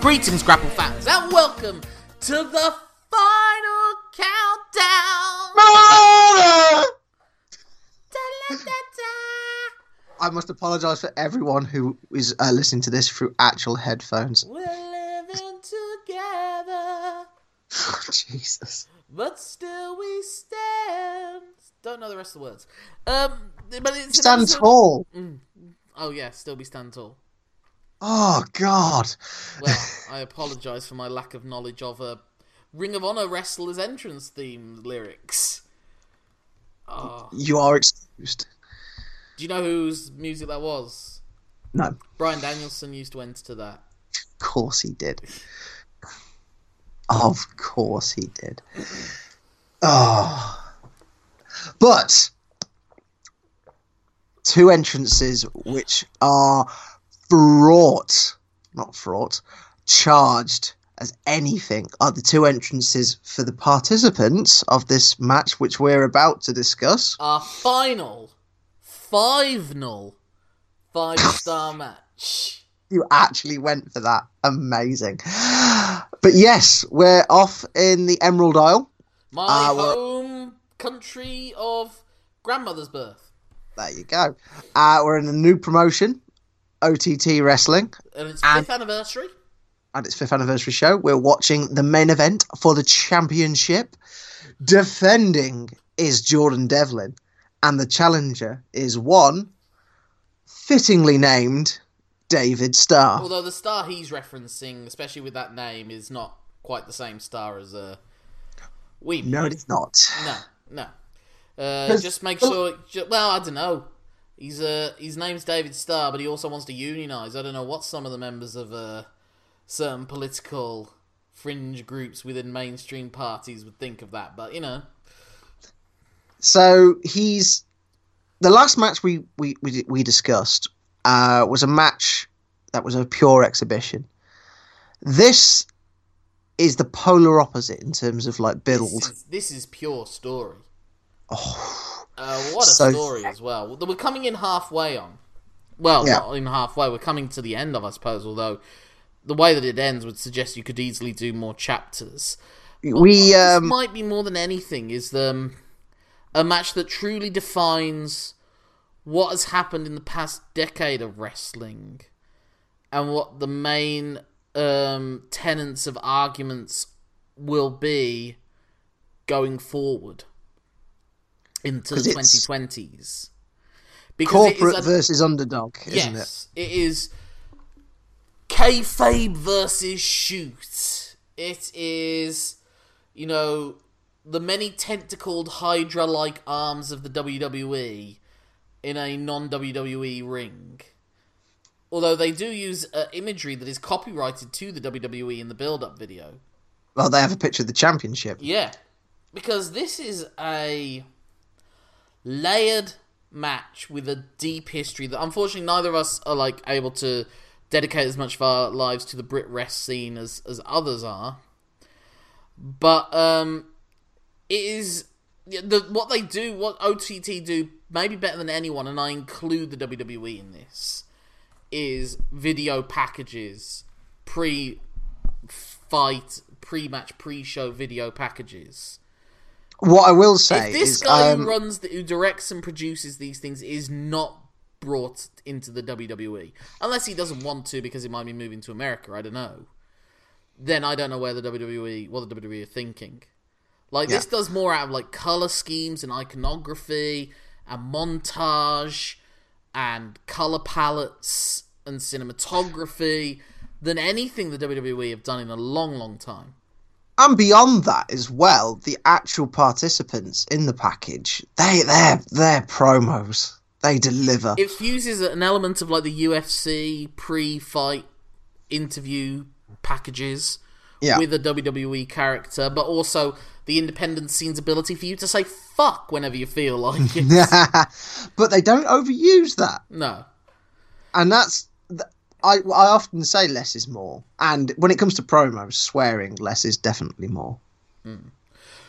Greetings, Grapple fans, and welcome to the I must apologise for everyone who is uh, listening to this through actual headphones. We're living together, Jesus. but still we stand. Don't know the rest of the words. Um, but it's an Stand episode- tall. Oh yeah, still be stand tall. Oh, God. Well, I apologise for my lack of knowledge of a Ring of Honor wrestler's entrance theme lyrics. Oh, You are excused. Do you know whose music that was? No, Bryan Danielson used to enter that. of course he did. Of course he did. Oh. But two entrances which are fraught, not fraught, charged as anything are the two entrances for the participants of this match, which we're about to discuss. Our final, five null, five star match. You actually went for that. Amazing. But yes, we're off in the Emerald Isle. My well- home country of grandmother's birth. There you go. Uh, we're in a new promotion, OTT Wrestling, And its And- fifth anniversary. and its fifth anniversary show. We're watching the main event for the championship. Defending is Jordan Devlin, and the challenger is one fittingly named David Starr. Although the star he's referencing, especially with that name, is not quite the same star as uh, we. No, it's not. No, no. Uh, just make sure. ju- Well, I don't know. He's uh, his name's David Starr, but he also wants to unionize. I don't know what some of the members of uh, certain political fringe groups within mainstream parties would think of that. But you know, So he's the last match we we we, we discussed uh, was a match that was a pure exhibition. This is the polar opposite in terms of like this build. is, this is pure story. Oh, Uh, what a So- story as well. We're coming in halfway on. Well, Yeah. not in halfway. We're coming to the end of, I suppose. Although the way that it ends would suggest you could easily do more chapters. we this um might be more than anything is um, a match that truly defines what has happened in the past decade of wrestling and what the main um, tenets of arguments will be going forward into the 'Cause it's 2020s. Because corporate an- versus underdog, isn't it? yes, it is kayfabe versus shoot. It is, you know, the many tentacled Hydra-like arms of the WWE in a non-WWE ring. Although they do use uh, imagery that is copyrighted to the WWE in the build-up video. Well, they have a picture of the championship. Yeah, because this is a layered match with a deep history that unfortunately neither of us are like able to dedicate as much of our lives to the BritWres scene as as others are. But um, it is the what they do, what OTT do, maybe better than anyone, and I include the WWE in this. Is video packages pre fight, pre match, pre show video packages. What I will say If this is, guy um, who runs, the, who directs and produces these things, is not brought into the WWE, unless he doesn't want to because he might be moving to America, I don't know. Then I don't know where the WWE, what the WWE are thinking. Like this does more out of like color schemes and iconography and montage and color palettes and cinematography than anything the WWE have done in a long, long time. and beyond that as well, the actual participants in the package, they they're they're promos. They deliver. it fuses an element of like the UFC pre-fight interview packages Yeah. with a WWE character, but also the independent scene's ability for you to say fuck whenever you feel like it. but they don't overuse that, no. and that's. I I often say less is more, and when it comes to promos, swearing less is definitely more. Hmm.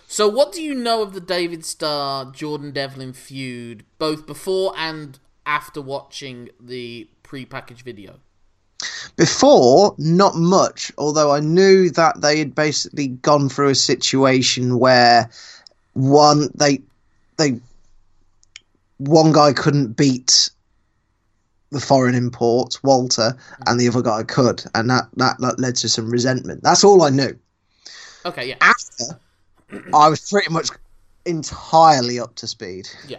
So, what do you know of the David Starr Jordan Devlin feud, both before and after watching the pre-packaged video? Before, not much, although I knew that they had basically gone through a situation where one they they one guy couldn't beat the foreign import, Walter, and the other guy could, and that, that, that led to some resentment. That's all I knew. Okay, yeah, After, I was pretty much entirely up to speed. yeah.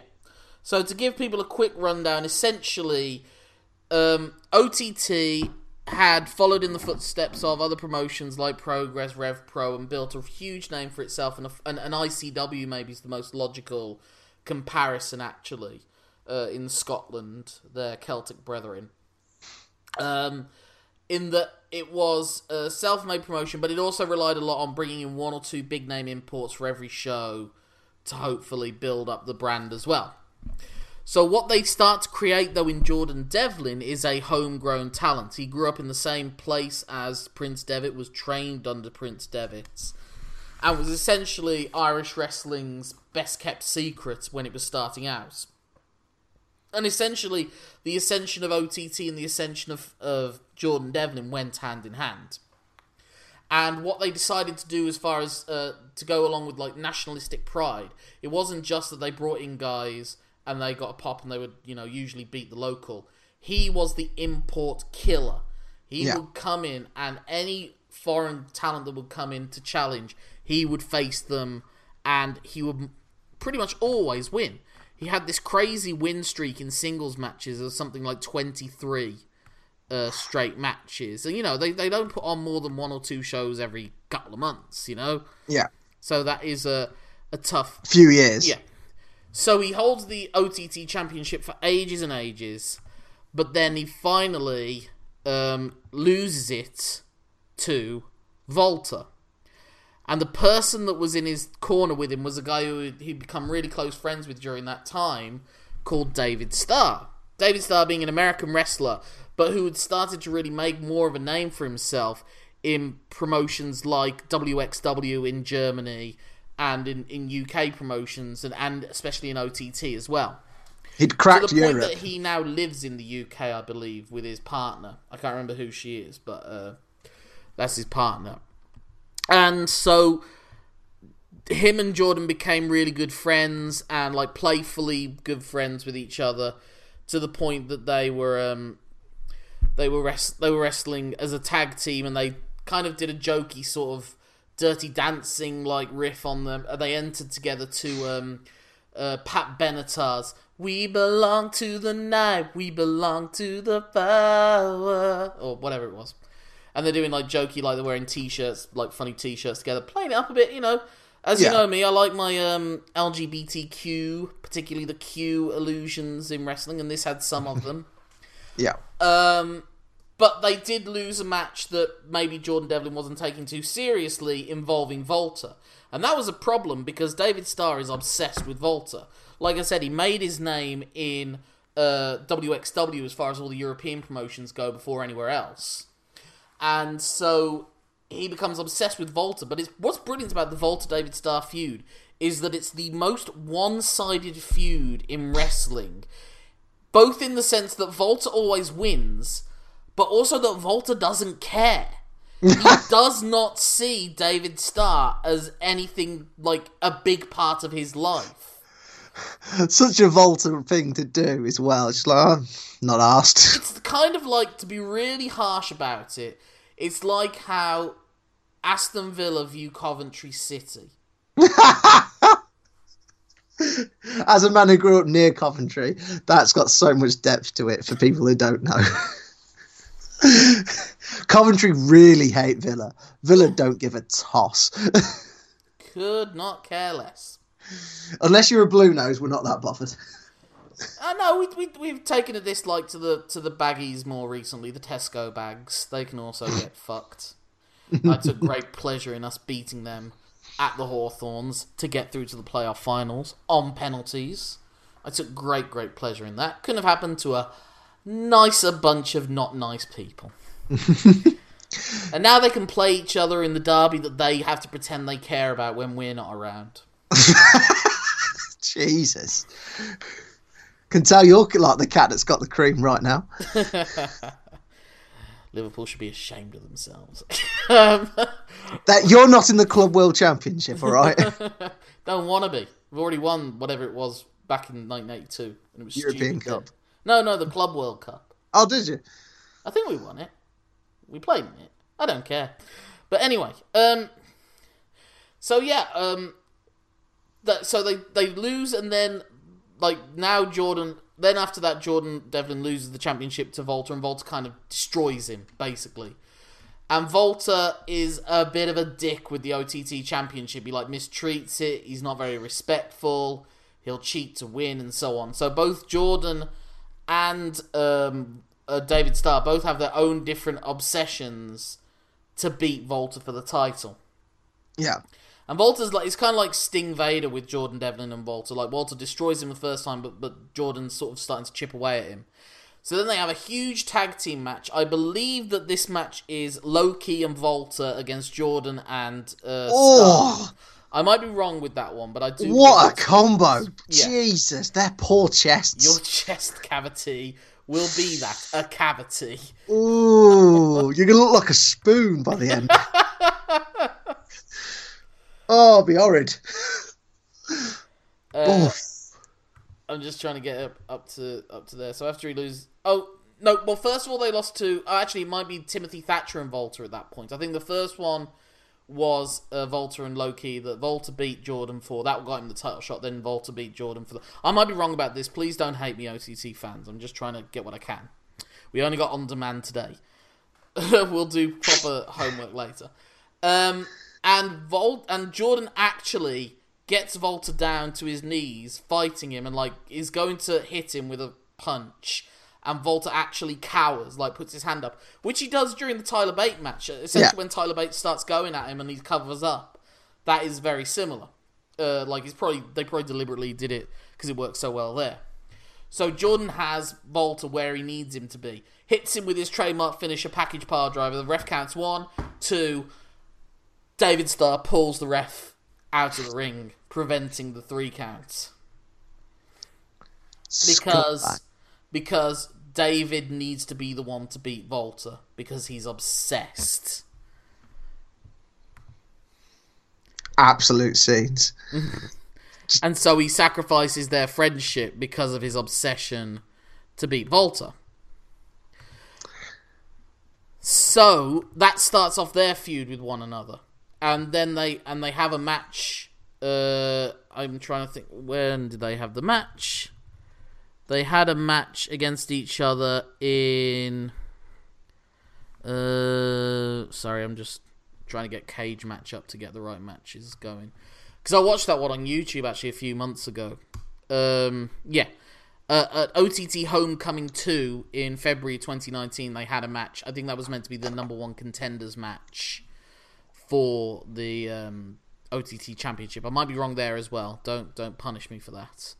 So, to give people a quick rundown, essentially, um, OTT had followed in the footsteps of other promotions like Progress, Rev Pro, and built a huge name for itself. And, a, and an ICW maybe is the most logical comparison, actually, uh, in Scotland, their Celtic brethren. Um, in that it was a self-made promotion, but it also relied a lot on bringing in one or two big name imports for every show to hopefully build up the brand as well. So what they start to create though in Jordan Devlin is a homegrown talent. He grew up in the same place as Prince Devitt, was trained under Prince Devitt, and was essentially Irish wrestling's best kept secret when it was starting out. And essentially, the ascension of OTT and the ascension of, of Jordan Devlin went hand in hand. And what they decided to do, as far as uh, to go along with like nationalistic pride, it wasn't just that they brought in guys and they got a pop and they would, you know, usually beat the local. He was the import killer. He Yeah. would come in and any foreign talent that would come in to challenge, he would face them and he would pretty much always win. He had this crazy win streak in singles matches of something like 23 uh, straight matches. And, you know, they, they don't put on more than one or two shows every couple of months, you know? Yeah, So that is a, a tough few years. yeah. So he holds the OTT championship for ages and ages, but then he finally um, loses it to Walter. And the person that was in his corner with him was a guy who he'd become really close friends with during that time called David Starr. David Starr being an American wrestler, but who had started to really make more of a name for himself in promotions like WXW in Germany and in, in UK promotions and, and especially in OTT as well. He'd To cracked the point Europe. that he now lives in the UK, I believe, with his partner. I can't remember who she is, but uh, that's his partner. And so him and Jordan became really good friends and like playfully good friends with each other to the point that they were um they were rest- they were wrestling as a tag team and they kind of did a jokey sort of dirty dancing like riff on them. Uh, They entered together to um uh, Pat Benatar's "We belong to the night, we belong to the power" or whatever it was and they're doing like jokey, like they're wearing t-shirts, like funny t-shirts together, playing it up a bit. You know, as Yeah. you know me, I like my um, LGBTQ, particularly the Q illusions in wrestling, and this had some of them. Yeah. Um, but they did lose a match that maybe Jordan Devlin wasn't taking too seriously, involving Walter, and that was a problem because David Starr is obsessed with Walter. Like I said, he made his name in uh, WXW as far as all the European promotions go before anywhere else and so he becomes obsessed with Walter. But it's, what's brilliant about the Walter David Starr feud is that it's the most one-sided feud in wrestling, both in the sense that Walter always wins, but also that Walter doesn't care. he does not see David Starr as anything like a big part of his life. Such a Walter thing to do as well. It's like, I'm not asked. it's kind of like to be really harsh about it. It's like how Aston Villa view Coventry City. As a man who grew up near Coventry, that's got so much depth to it for people who don't know. Coventry really hate Villa. Villa don't give a toss. Could not care less. Unless you're a blue nose, we're not that bothered. I know we, we we've taken a dislike to the to the baggies more recently. The Tesco bags they can also get fucked. I took great pleasure in us beating them at the Hawthorns to get through to the playoff finals on penalties. I took great, great pleasure in that. Couldn't have happened to a nicer bunch of not nice people. and now they can play each other in the derby that they have to pretend they care about when we're not around. Jesus. Can tell you're like the cat that's got the cream right now. Liverpool should be ashamed of themselves. um, That you're not in the Club World Championship, all right? don't want to be. We've already won whatever it was back in 1982. And it was European stupid. Cup. No, no, the Club World Cup. oh, did you? I think we won it. We played in it. I don't care. But anyway, um, so yeah, um, that so they they lose and then like now Jordan. Then after that, Jordan Devlin loses the championship to Walter, and Walter kind of destroys him basically. And Walter is a bit of a dick with the OTT championship. He like mistreats it. He's not very respectful. He'll cheat to win and so on. So both Jordan and um, uh, David Starr both have their own different obsessions to beat Walter for the title. Yeah. And Walter's like it's kind of like Sting Vader with Jordan Devlin and Walter. Like Walter destroys him the first time, but but Jordan's sort of starting to chip away at him. So then they have a huge tag team match. I believe that this match is Loki and Walter against Jordan and uh. Oh, I might be wrong with that one, but I do. what a combo! Yeah. Jesus, their poor chests. Your chest cavity will be that a cavity. Ooh, you're gonna look like a spoon by the end. oh, it'll be horrid. Uh, I'm just trying to get up, up to up to there. So after he loses, oh no. Well, first of all, they lost to. Oh, actually, it might be Timothy Thatcher and Walter at that point. I think the first one was uh, Walter and Loki that Walter beat Jordan for. That got him the title shot. Then Walter beat Jordan for the. I might be wrong about this. Please don't hate me, OTT fans. I'm just trying to get what I can. We only got on demand today. we'll do proper homework later. Um, and Volt and Jordan actually gets Walter down to his knees, fighting him, and like is going to hit him with a punch. And Walter actually cowers, like puts his hand up, which he does during the Tyler Bate match. Essentially, Yeah. when Tyler Bate starts going at him and he covers up, that is very similar. Uh, like he's probably they probably deliberately did it because it worked so well there. So Jordan has Walter where he needs him to be. Hits him with his trademark finisher package power driver. The ref counts one, two. David Starr pulls the ref out of the ring, preventing the three counts because. Because David needs to be the one to beat Walter because he's obsessed. absolute scenes. And so he sacrifices their friendship because of his obsession to beat Walter. So that starts off their feud with one another. And then they and they have a match uh I'm trying to think when did they have the match? They had a match against each other in uh sorry, I'm just trying to get Cagematch up to get the right matches going. Because I watched that one on YouTube actually a few months ago. Um, yeah. Uh, at OTT Homecoming 2 in February 2019, they had a match. I think that was meant to be the number one contenders match for the um, OTT Championship. I might be wrong there as well. Don't don't punish me for that.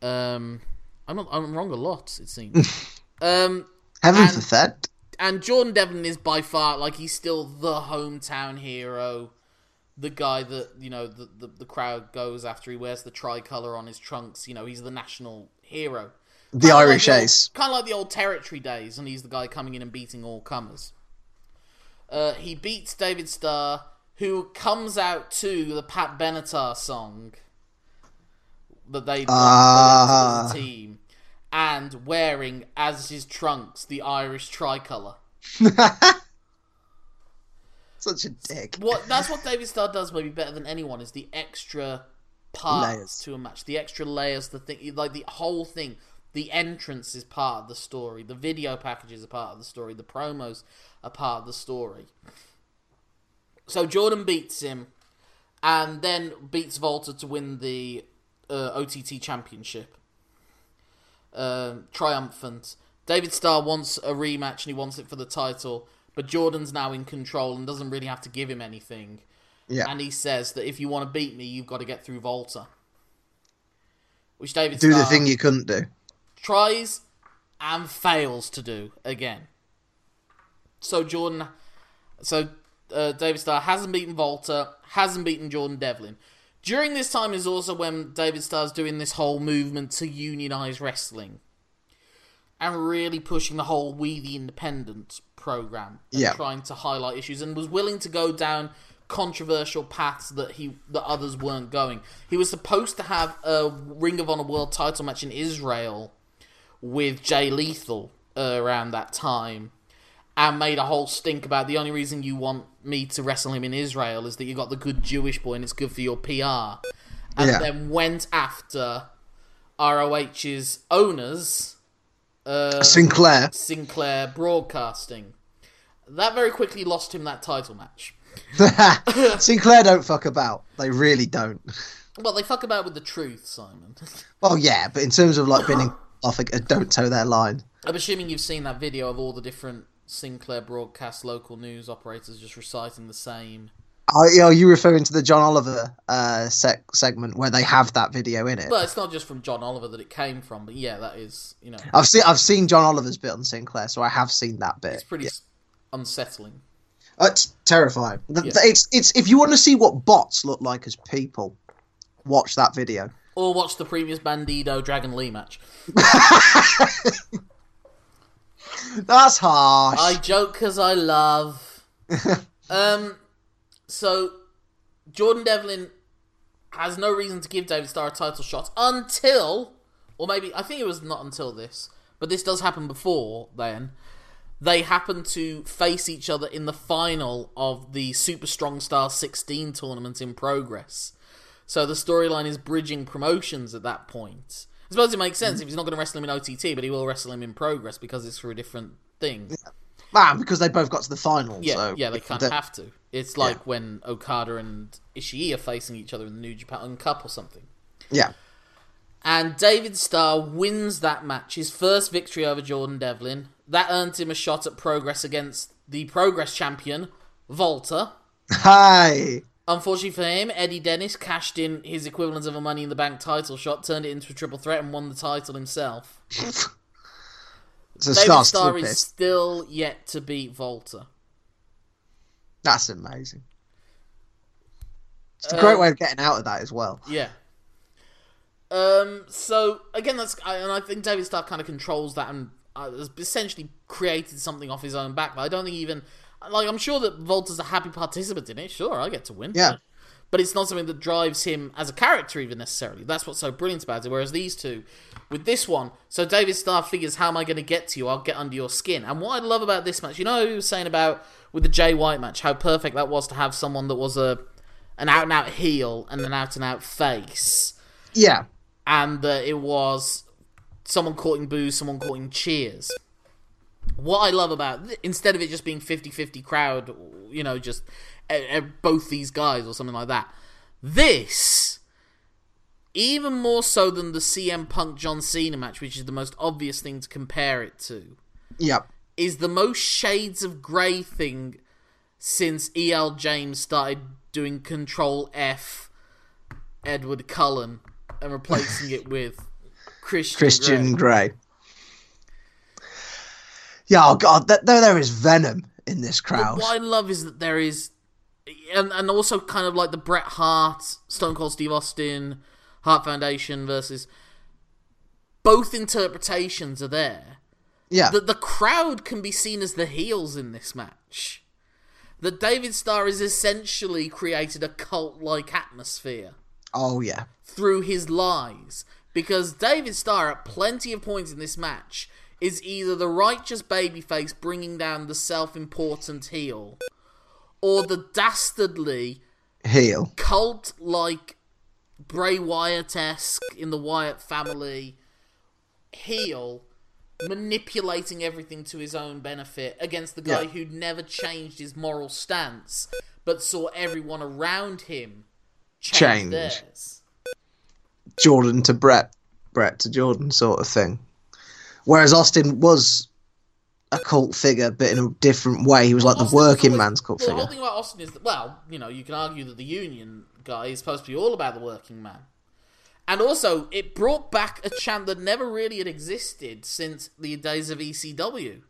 Um, I'm not, I'm wrong a lot. It seems. um, Heaven And- that. and Jordan Devlin is by far like he's still the hometown hero, the guy that you know the, the the crowd goes after. He wears the tricolour on his trunks. You know he's the national hero. The Irish Ace. kind of like the old territory days, and he's the guy coming in and beating all comers. Uh, he beats David Starr, who comes out to the Pat Benatar song that they Ah. to the team, and wearing as his trunks the Irish tricolour. Such a dick. What that's what David Starr does maybe better than anyone is the extra parts Layers. to a match, the extra layers, the thing, like the whole thing. The entrance is part of the story. The video packages are part of the story. The promos are part of the story. So Jordan beats him, and then beats Volta to win the uh, OTT Championship. Um, triumphant. David Starr wants a rematch and he wants it for the title, but Jordan's now in control and doesn't really have to give him anything. Yeah. And he says that if you want to beat me, you've got to get through Walter. Which David Do the thing you couldn't do. tries and fails to do again. So Jordan, so uh, David Starr hasn't beaten Walter, hasn't beaten Jordan Devlin. During this time is also when David starts doing this whole movement to unionize wrestling and really pushing the whole We the Independent program and Yeah. trying to highlight issues and was willing to go down controversial paths that he that others weren't going. He was supposed to have a Ring of Honor World Title match in Israel with Jay Lethal uh, around that time and made a whole stink about the only reason you want me to wrestle him in Israel is that you got the good Jewish boy and it's good for your PR. And Yeah. then went after ROH's owners, uh, Sinclair. Sinclair Broadcasting. That very quickly lost him that title match. Sinclair don't fuck about. They really don't. Well, they fuck about with the truth, Simon. Well, yeah, but in terms of like being off, uh, don't toe their line. I'm assuming you've seen that video of all the different Sinclair broadcast local news operators just reciting the same. Are, are you referring to the John Oliver uh, sec- segment where they have that video in it? Well, it's not just from John Oliver that it came from, but yeah, that is, you know, I've seen I've seen John Oliver's bit on Sinclair, so I have seen that bit. it's pretty s unsettling. Uh, It's terrifying. The- Yeah. It's it's if you want to see what bots look like as people, watch that video. Or watch the previous Bandido Dragon Lee match. That's harsh. I joke because I love. um, so Jordan Devlin has no reason to give David Starr a title shot until, or maybe I think it was not until this, but this does happen before then. They happen to face each other in the final of the Super Strong Style 16 tournament in progress. So the storyline is bridging promotions at that point. I suppose it makes sense if he's not going to wrestle him in OTT, but he will wrestle him in progress because it's for a different thing. Man, ah, because they both got to the final. Yeah, so yeah, they kind of have to. It's like when Okada and Ishii are facing each other in the New Japan Cup or something. Yeah, And David Starr wins that match, his first victory over Jordan Devlin. That earned him a shot at Progress against the Progress champion, Walter. hi. Unfortunately for him, Eddie Dennis cashed in his equivalent of a Money in the Bank title shot, turned it into a triple threat, and won the title himself. So David Starr is pissed. still yet to beat Walter. That's amazing. It's a Uh, great way of getting out of that as well. Yeah. Um. So again, that's I, and I think David Starr kind of controls that and uh, has essentially created something off his own back. But I don't think even like I'm sure that Walter's a happy participant in it. Sure, I get to win. Yeah. But it's not something that drives him as a character even necessarily. That's what's so brilliant about it. Whereas these two, with this one, so David Starr figures, how am I going to get to you? I'll get under your skin. And what I love about this match, you know, he was saying about with the Jay White match, how perfect that was to have someone that was a an out and out heel and an out and out face Yeah, and that it was someone courting boos, someone courting cheers. What I love about instead of it just being 50-50 crowd, you know, just uh, both these guys or something like that. This even more so than the CM Punk John Cena match, which is the most obvious thing to compare it to, yeah. is the most shades of grey thing since EL James started doing Control F Edward Cullen and replacing it with Christian. Christian Grey. Grey. Yeah, oh god, th- there there is venom in this crowd. What I love is that there is, and and also kind of like the Bret Hart, Stone Cold Steve Austin, Hart Foundation versus. Both interpretations are there. Yeah, that the crowd can be seen as the heels in this match. That David Starr has essentially created a cult like atmosphere oh yeah, through his lies. Because David Starr, at plenty of points in this match, is either the righteous babyface bringing down the self important heel, or the dastardly heel. cult like Bray Wyatt esque in the Wyatt family heel manipulating everything to his own benefit against the guy Yeah. who'd never changed his moral stance but saw everyone around him change, Change. theirs. Jordan to Bret, Bret to Jordan sort of thing. Whereas Austin was a cult figure, but in a different way. He was like the Austin was working man's cult well, The whole thing about Austin is that, well, you know, you can argue that the Union guy is supposed to be all about the working man. And also, it brought back a chant that never really had existed since the days of ECW,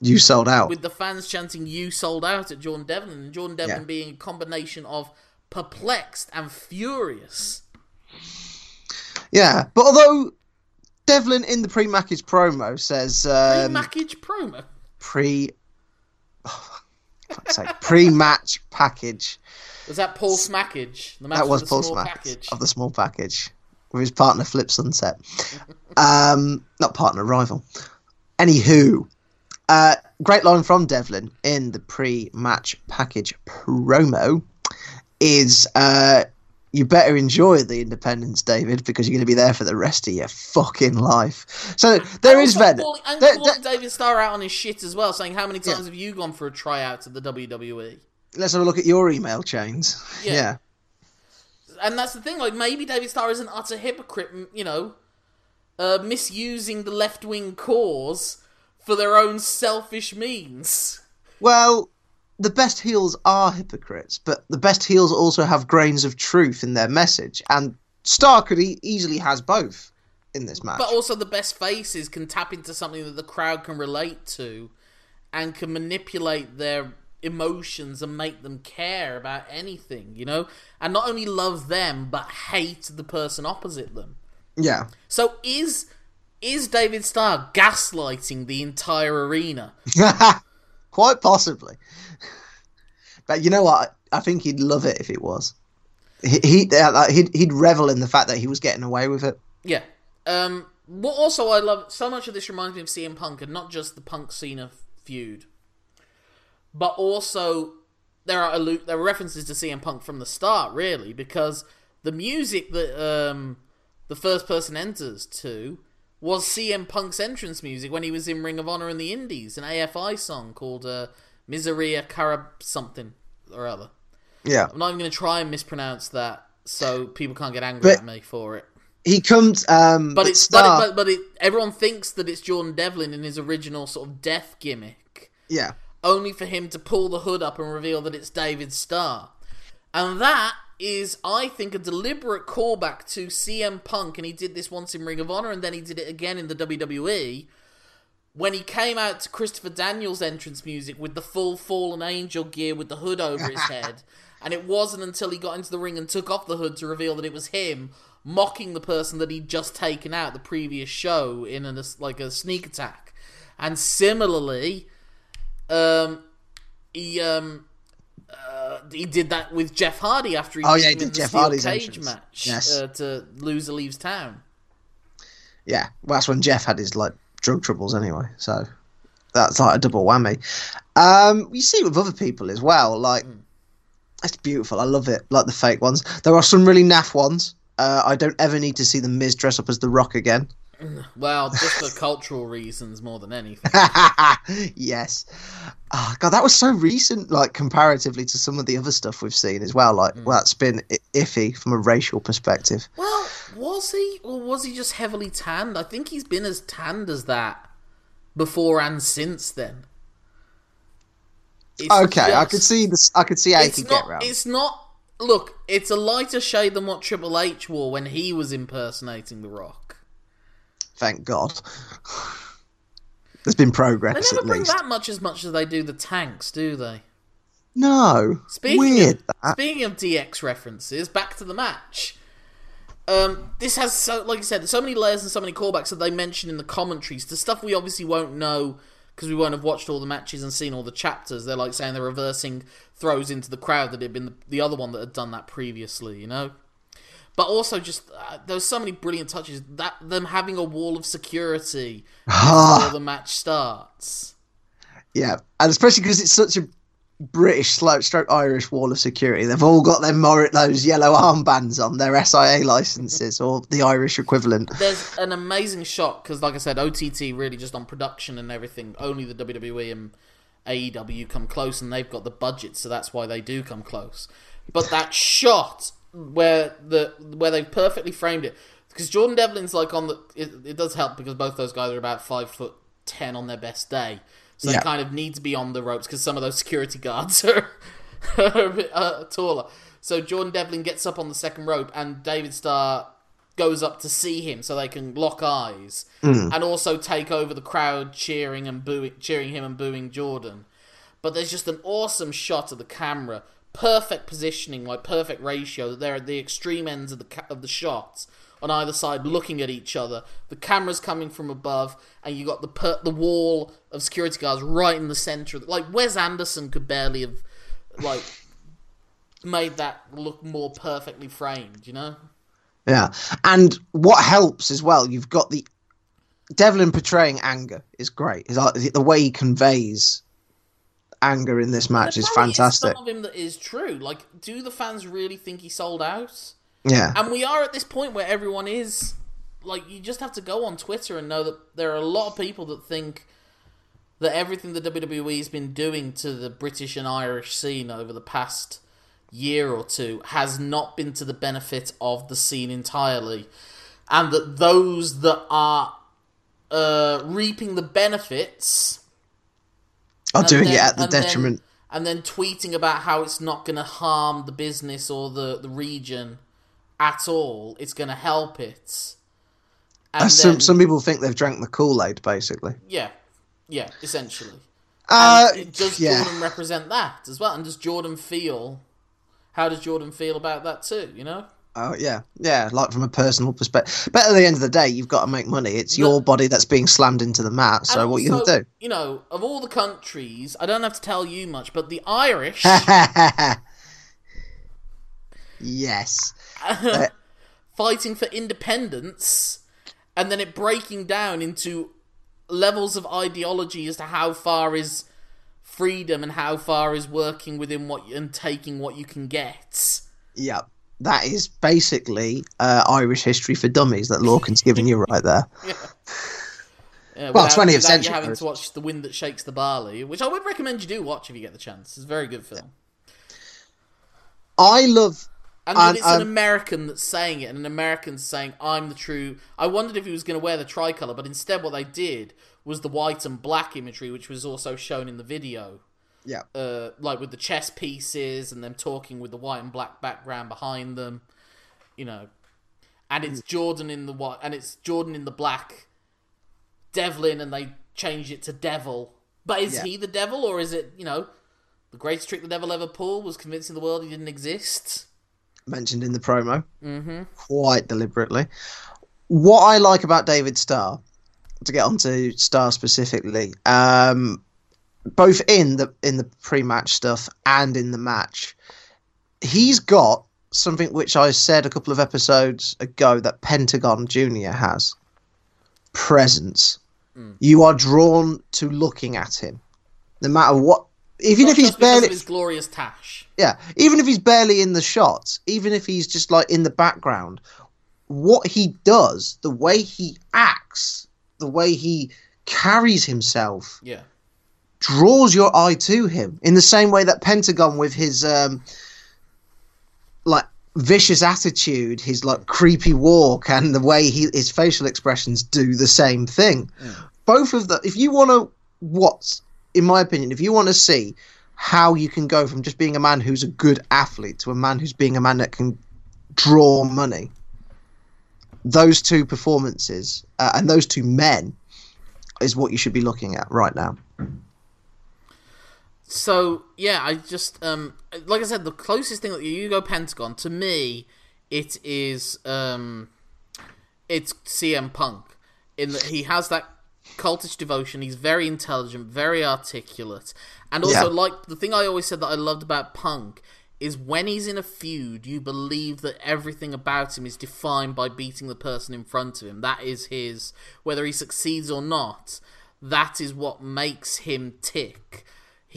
You sold out. with the fans chanting "You sold out" at Jordan Devlin, and Jordan Devlin Yeah. being a combination of perplexed and furious. Yeah, but although Devlin in the pre-package promo says um, Pre-mackage promo. pre, oh, pre-match package. Was that Paul Smackage? The match That was the Paul Smackage of the small package with his partner Flip Sunset. um, not partner, rival. Anywho, uh, great line from Devlin in the pre-match package promo is uh, you better enjoy the independence, David, because you're going to be there for the rest of your fucking life. So there is calling- And there- calling David Starr out on his shit as well, saying, How many times Yeah. have you gone for a tryout to the WWE? let's have a look at your email chains. Yeah. yeah. And that's the thing, like, maybe David Starr is an utter hypocrite, you know, uh, misusing the left wing cause for their own selfish means. Well, the best heels are hypocrites, but the best heels also have grains of truth in their message, and Star could e- easily has both in this match. But also, the best faces can tap into something that the crowd can relate to and can manipulate their emotions and make them care about anything, you know? And not only love them, but hate the person opposite them. yeah, So is is David Starr gaslighting the entire arena? quite possibly. But you know what? I think he'd love it if it was. He, he uh, he'd he'd revel in the fact that he was getting away with it. Yeah. Um. What also I love so much of this reminds me of CM Punk, and not just the Punk Cena feud, but also there are allu- there are references to CM Punk from the start, really, because the music that um the first person enters to was CM Punk's entrance music when he was in Ring of Honor in the Indies, an AFI song called uh, Miseria Carab something or other. Yeah, I'm not even going to try and mispronounce that so people can't get angry But- at me for it. he comes. Um, But but it's Star, but, it, but but it, everyone thinks that it's Jordan Devlin in his original sort of death gimmick, yeah, only for him to pull the hood up and reveal that it's David Starr, and that is, I think, a deliberate callback to CM Punk, and he did this once in Ring of Honor, and then he did it again in the WWE. When he came out to Christopher Daniels' entrance music with the full Fallen Angel gear with the hood over his head, and it wasn't until he got into the ring and took off the hood to reveal that it was him mocking the person that he'd just taken out the previous show in a, like a sneak attack. And similarly, um, he um, uh, he did that with Jeff Hardy after he Oh, yeah, he did Jeff steel Hardy's cage entrance. match Yes. uh, to Loser Leaves Town. yeah. Well, that's when Jeff had his like drug troubles anyway. So that's like a double whammy. Um, you see it with other people as well. Like it's beautiful. I love it. Like the fake ones. There are some really naff ones. Uh, I don't ever need to see the Miz dress up as the Rock again. Well, just for cultural reasons more than anything. yes. Oh, God, that was so recent, like comparatively to some of the other stuff we've seen as well. Like, hmm. well, that's been iffy from a racial perspective. Well, was he, or was he just heavily tanned? I think he's been as tanned as that before and since then. It's Okay, I could see this. I could see how It's could not. get around. It's not. Look, it's a lighter shade than what Triple H wore when he was impersonating The Rock. Thank God. There's been progress. They never at bring least. that much as much as they do the tanks, do they? No, Speaking weird. of, that. speaking of DX references, back to the match. Um, this has so, like I said, so many layers and so many callbacks that they mention in the commentaries The stuff we obviously won't know because we won't have watched all the matches and seen all the chapters. They're like saying they're reversing throws into the crowd that had been the, the other one that had done that previously, you know. But also, just uh, there's so many brilliant touches that them having a wall of security before the match starts. Yeah, and especially because it's such a British slope stroke Irish wall of security. They've all got their Mor- those yellow armbands on their SIA licenses or the Irish equivalent. There's an amazing shot because, like I said, OTT really just on production and everything. Only the WWE and AEW come close, and they've got the budget, so that's why they do come close. But that shot where the where they perfectly framed it, because Jordan Devlin's like on the. It, it does help because both those guys are about five foot ten on their best day. So Yeah. they kind of need to be on the ropes because some of those security guards are, are a bit uh, taller. So Jordan Devlin gets up on the second rope, and David Starr goes up to see him so they can lock eyes and also take over the crowd cheering and booing cheering him and booing Jordan. But there's just an awesome shot of the camera, perfect positioning, like perfect ratio. They're at the extreme ends of the ca- of the shots on either side, looking at each other. The camera's coming from above, and you got the per- the wall of security guards right in the center. Like Wes Anderson could barely have like made that look more perfectly framed. You know? Yeah, and what helps as well, you've got the Devlin portraying anger is great. Is the way he conveys anger in this match is fantastic. some of him that is true. Like, do the fans really think he sold out? Yeah, And we are at this point where everyone is like you just have to go on Twitter and know that there are a lot of people that think that everything the WWE's been doing to the British and Irish scene over the past year or two has not been to the benefit of the scene entirely. And that those that are uh, reaping the benefits are doing then- it at the and then- detriment. and then tweeting about how it's not going to harm the business or the, the region at all. It's going to help it. And Uh, some then- some people think they've drank the Kool Aid, basically. yeah, yeah, essentially. Uh, And does yeah. Jordan represent that as well? And does Jordan feel? How does Jordan feel about that too? You know. Oh yeah, yeah. Like from a personal perspective, but at the end of the day, you've got to make money. It's No. your body that's being slammed into the mat. So And what you gonna do? You know, of all the countries, I don't have to tell you much, but the Irish yes. Uh, fighting for independence and then it breaking down into levels of ideology as to how far is freedom and how far is working within what and taking what you can get. Yep. That is basically uh, Irish history for dummies that Lorcan's giving you right there. Yeah, Well, 20th century having to watch The Wind That Shakes the Barley, which I would recommend you do watch if you get the chance. It's a very good film. I love. And And, it's an um, American that's saying it, and an American's saying, I'm the true. I wondered if he was going to wear the tricolour, but instead, what they did was the white and black imagery, which was also shown in the video. Yeah. Uh, like with the chess pieces and them talking with the white and black background behind them, you know. And it's Jordan in the white, and it's Jordan in the black, Devlin, and they changed it to Devil. But is Yeah. he the devil, or is it, you know, the greatest trick the devil ever pulled was convincing the world he didn't exist? mentioned in the promo Mm-hmm. quite deliberately. What I like about David Starr, to get onto Starr specifically, um, both in the in the pre-match stuff and in the match, he's got something which I said a couple of episodes ago that Pentagon Junior has presence. Hmm. You are drawn to looking at him, no matter what. Even Not if he's barely his glorious tash. yeah, even if he's barely in the shots, even if he's just like in the background, what he does, the way he acts, the way he carries himself, Yeah. Draws your eye to him in the same way that Pentagon with his um like vicious attitude, his like creepy walk and the way he his facial expressions do the same thing. Both of the if you want to what's in my opinion, if you want to see how you can go from just being a man who's a good athlete to a man who's being a man that can draw money, those two performances uh, and those two men is what you should be looking at right now. So yeah, I just um like I said, the closest thing that you go Pentagon to me, it is um, it's CM Punk in that he has that cultish devotion. He's very intelligent, very articulate, and also Yeah. like the thing I always said that I loved about Punk is when he's in a feud, you believe that everything about him is defined by beating the person in front of him. That is his whether he succeeds or not. That is what makes him tick.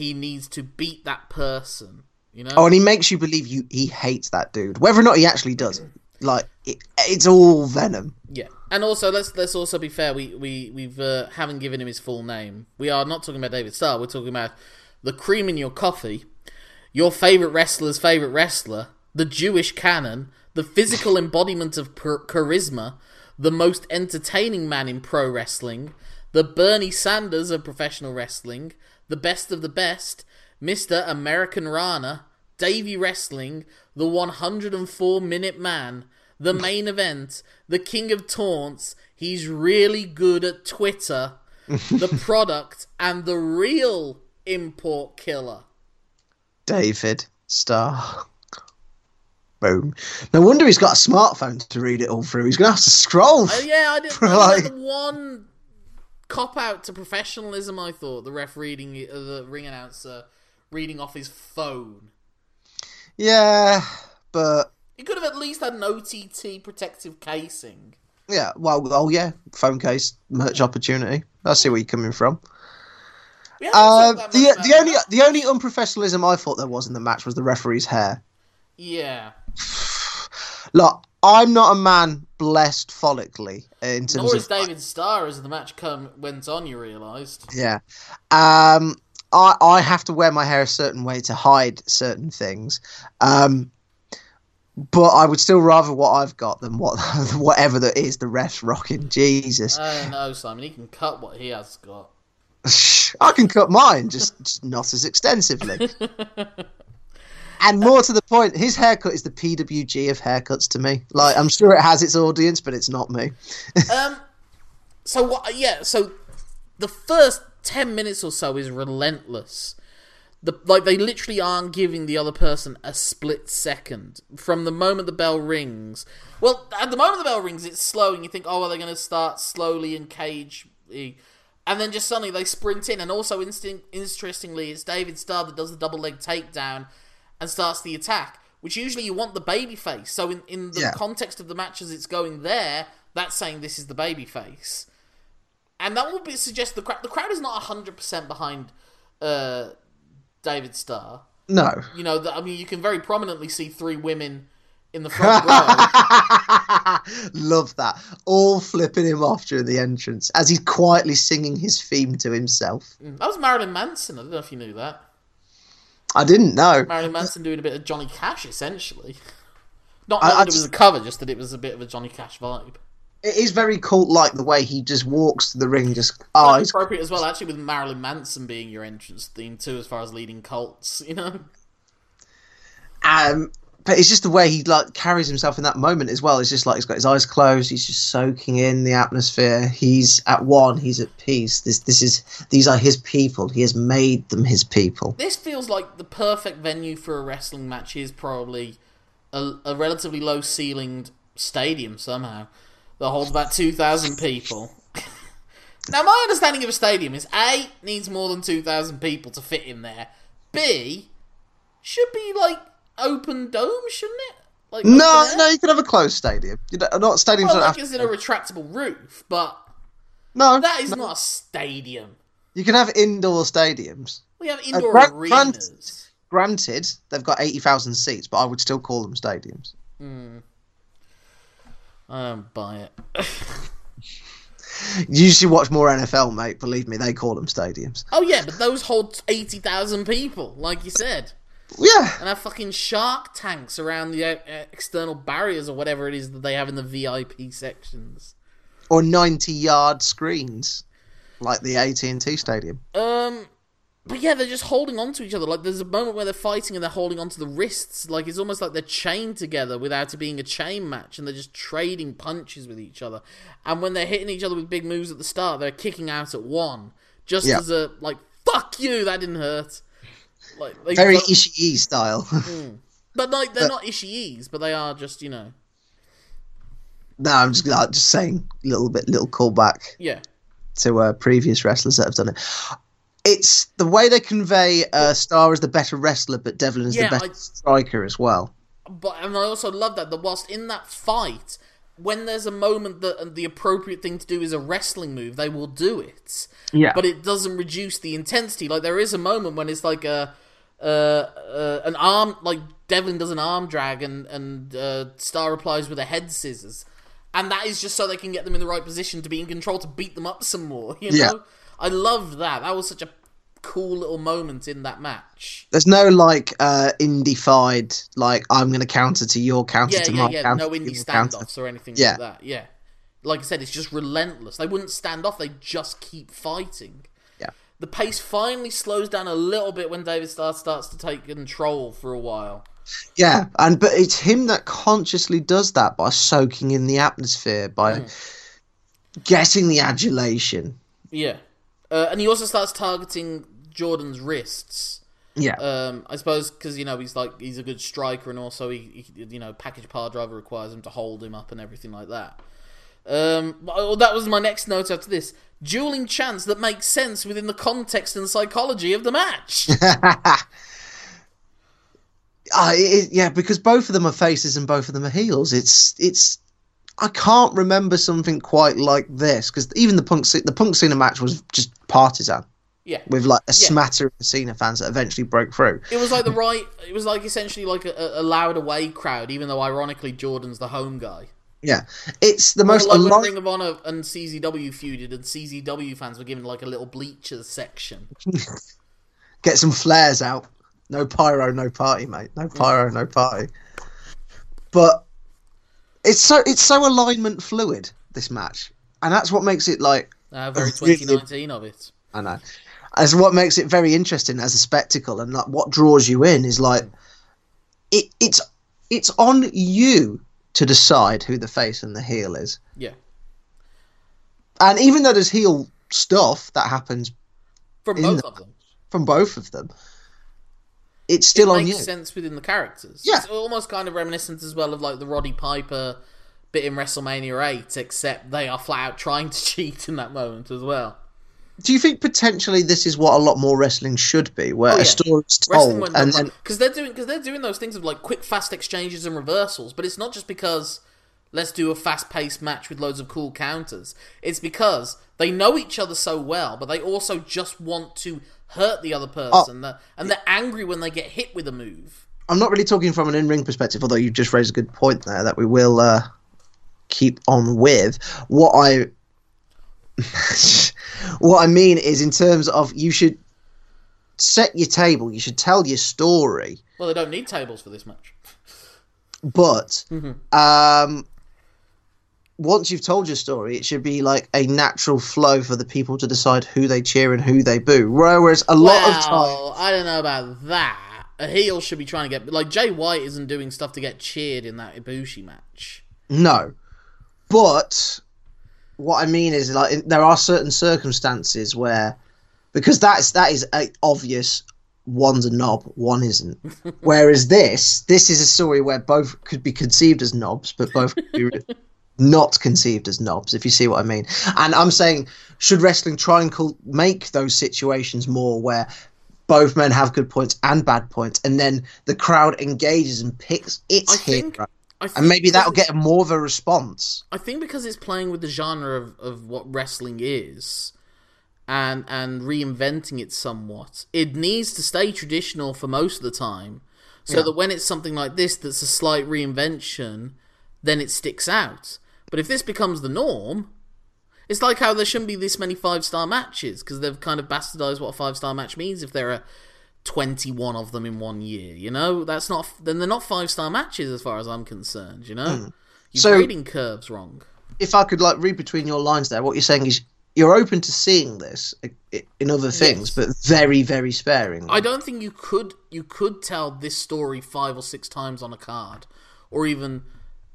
He needs to beat that person. You know. Oh, and he makes you believe you he hates that dude, whether or not he actually does. Like it, it's all venom. Yeah, and also let's let's also be fair. We we we've uh, haven't given him his full name. We are not talking about David Starr. We're talking about the cream in your coffee, your favorite wrestler's favorite wrestler, the Jewish cannon, the physical embodiment of per- charisma, the most entertaining man in pro wrestling, the Bernie Sanders of professional wrestling, the best of the best, Mr. American Rana, Davey Wrestling, the 104 minute man, the main event, the king of taunts. He's really good at Twitter, the product, and the real import killer. David Starr. Boom. No wonder he's got a smartphone to read it all through. He's going to have to scroll. Uh, yeah, I didn't. Like, the one cop out to professionalism. I thought the ref reading, uh, the ring announcer reading off his phone. Yeah, but He could have at least had an OTT protective casing. yeah, well, oh yeah, phone case merch opportunity. I see where you're coming from. Uh, the the only that. the only unprofessionalism I thought there was in the match was the referee's hair. yeah, Look, I'm not a man blessed follically in terms nor is of David Starr as the match come went on. You realised. yeah. Um, I I have to wear my hair a certain way to hide certain things. Um, but I would still rather what I've got than what whatever that is the ref's rocking. Jesus, I know, Simon. He can cut what he has got. I can cut mine, just, just not as extensively. and more to the point, his haircut is the PWG of haircuts to me. Like I'm sure it has its audience, but it's not me. um. So what? Yeah. So the first ten minutes or so is relentless. The like they literally aren't giving the other person a split second from the moment the bell rings. Well, at the moment the bell rings, it's slow, and you think, oh, are they're going to start slowly and cage. And then just suddenly they sprint in, and also instinct, interestingly, it's David Starr that does the double leg takedown and starts the attack, which usually you want the baby face. So in, in the Yeah. context of the match as it's going there, that's saying this is the baby face. And that would be suggest the crowd the crowd is not hundred percent behind uh, David Starr. No. You know, the, I mean, you can very prominently see three women in the front row. Love that. All flipping him off during the entrance as he's quietly singing his theme to himself. That was Marilyn Manson. I don't know if you knew that. I didn't know. Marilyn Manson doing a bit of Johnny Cash, essentially. Not, I- not I that it was a cover, just that it was a bit of a Johnny Cash vibe. It is very cult like the way he just walks to the ring, just oh, Quite he's appropriate as well, actually, with Marilyn Manson being your entrance theme too, as far as leading cults. You know, Um, but it's just the way he like carries himself in that moment as well. It's just like he's got his eyes closed. He's just soaking in the atmosphere. He's at one. He's at peace. This this is these are his people. He has made them his people. this feels like the perfect venue for a wrestling match. Is probably a, a relatively low ceilinged stadium somehow that holds about two thousand people. now, my understanding of a stadium is A needs more than two thousand people to fit in there. B should be like open dome, shouldn't it? Like No, no, you could have a closed stadium. You know, not stadiums. Well, don't like is in a retractable roof, but no, that is no. not a stadium. You can have indoor stadiums. We have uh, indoor gran- arenas. Granted, they've got eighty thousand seats, but I would still call them stadiums. Hmm. I don't buy it. You should watch more NFL, mate. Believe me, they call them stadiums. Oh yeah, but those hold eighty thousand people, like you said, Yeah, and have fucking shark tanks around the uh, uh, external barriers or whatever it is that they have in the VIP sections. or ninety-yard screens, like the AT and T Stadium. Um, but yeah, they're just holding on to each other. Like there's a moment where they're fighting and they're holding onto the wrists. Like it's almost like they're chained together without it being a chain match, and they're just trading punches with each other. And when they're hitting each other with big moves at the start, they're kicking out at one, just Yeah. as a like "fuck you," that didn't hurt. Like they Very but, Ishii style. but like they're not Ishiis, but they are just you know no, I'm just like, just saying a little bit, little callback yeah. to uh, previous wrestlers that have done it. It's the way they convey uh, Starr as the better wrestler, but Devlin is Yeah, the better I- striker as well. But and I also love that that whilst in that fight, when there's a moment that the appropriate thing to do is a wrestling move, they will do it. Yeah, But it doesn't reduce the intensity. Like there is a moment when it's like a uh, uh, an arm, like Devlin does an arm drag, and and uh, Starr replies with a head scissors, and that is just so they can get them in the right position to be in control to beat them up some more. You know, Yeah. I loved that. That was such a cool little moment in that match. there's no like uh, indie-fied like I'm going to counter to your counter Yeah, to yeah, my yeah. counter. No indie your counter. standoffs or anything Yeah. like that. Yeah, like I said, it's just relentless. They wouldn't stand off; they just keep fighting. Yeah. The pace finally slows down a little bit when David Starr starts to take control for a while. Yeah, and but it's him that consciously does that by soaking in the atmosphere, by Mm. getting the adulation. Yeah, uh, and he also starts targeting Jordan's wrists. Yeah, Um, I suppose because you know he's like he's a good striker, and also he, he you know package power driver requires him to hold him up and everything like that. Um, but- oh, that was my next note after this: dueling chants that makes sense within the context and psychology of the match. Ah, it- yeah, because both of them are faces and both of them are heels. It's it's. I can't remember something quite like this because even the punk the punk Cena match was just partisan yeah, with like a Yeah. smattering of Cena fans that eventually broke through. it was like the right. It was like essentially like a, a loud away crowd, even though ironically Jordan's the home guy. Yeah, it's the most like when alive. Ring of Honor and CZW feuded, and CZW fans were given like a little bleachers section. Get some flares out. No pyro, no party, mate. No pyro, no party. But it's so it's so alignment fluid this match, and that's what makes it like Uh, very Oh, really? 2019 of it. I know. As what makes it very interesting as a spectacle, and like what draws you in is like it, it's it's on you to decide who the face and the heel is. Yeah. And even though there's heel stuff that happens From both the- of them. from both of them, it's still it on makes you. sense within the characters. Yeah. It's almost kind of reminiscent as well of like the Roddy Piper bit in WrestleMania 8, except they are flat out trying to cheat in that moment as well. Do you think potentially this is what a lot more wrestling should be, where Oh, yeah. a story's Wrestling told and then because they're doing because they're doing those things of like quick, fast exchanges and reversals. But it's not just because let's do a fast-paced match with loads of cool counters. It's because they know each other so well, but they also just want to hurt the other person, They're- and they're angry when they get hit with a move. I'm not really talking from an in-ring perspective, although you just raised a good point there that we will uh, keep on with. What I what I mean is in terms of you should set your table, you should tell your story, Well, they don't need tables for this match. but Mm-hmm. um, once you've told your story, it should be like a natural flow for the people to decide who they cheer and who they boo. Whereas a lot of times, I don't know about that. A heel should be trying to get like Jay White isn't doing stuff to get cheered in that Ibushi match. No, but what I mean is like there are certain circumstances where because that's that is a obvious. One's a knob, one isn't. Whereas this, this is a story where both could be conceived as knobs, but both could be not conceived as knobs. If you see what I mean. And I'm saying, should wrestling try and cul- make those situations more where both men have good points and bad points, and then the crowd engages and picks its I hero, think and maybe that'll get more of a response. I think because it's playing with the genre of, of what wrestling is and and reinventing it somewhat, it needs to stay traditional for most of the time. So Yeah. that when it's something like this that's a slight reinvention, then it sticks out. But if this becomes the norm, it's like how there shouldn't be this many five star matches because they've kind of bastardized what a five star match means if there are 21 of them in one year. You know, that's not then they're not five star matches as far as I'm concerned. You know, your Hmm. So- grading curve's wrong. if I could like read between your lines there, what you're saying is you're open to seeing this in other things, Yes. but very, very sparing. I don't think you could you could tell this story five or six times on a card, or even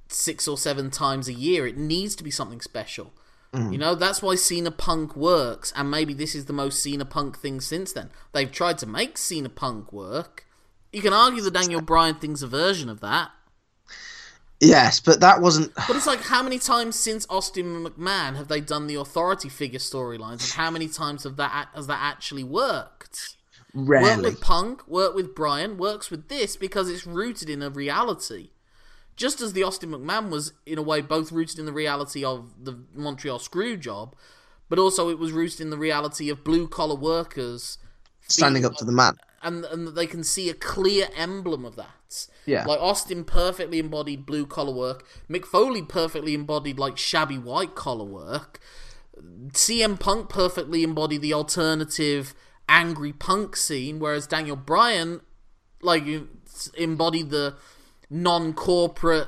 six or seven times a year. It needs to be something special. Mm. You know that's why Cena Punk works, and maybe this is the most Cena Punk thing since then. They've tried to make Cena Punk work. You can argue the Daniel Bryan thing's a version of that, Yes, but that wasn't. but it's like how many times since Austin McMahon have they done the authority figure storylines, and how many times have that has that actually worked? Work Rarely. with Punk, work with Bryan, works with this because it's rooted in a reality. Just as the Austin McMahon was, in a way, both rooted in the reality of the Montreal screw job, but also it was rooted in the reality of blue collar workers Standing up to the man. and and they can see a clear emblem of that. Yeah. Like Austin perfectly embodied blue collar work. Mick Foley perfectly embodied like shabby white collar work. CM Punk perfectly embodied the alternative angry punk scene, whereas Daniel Bryan like embodied the non-corporate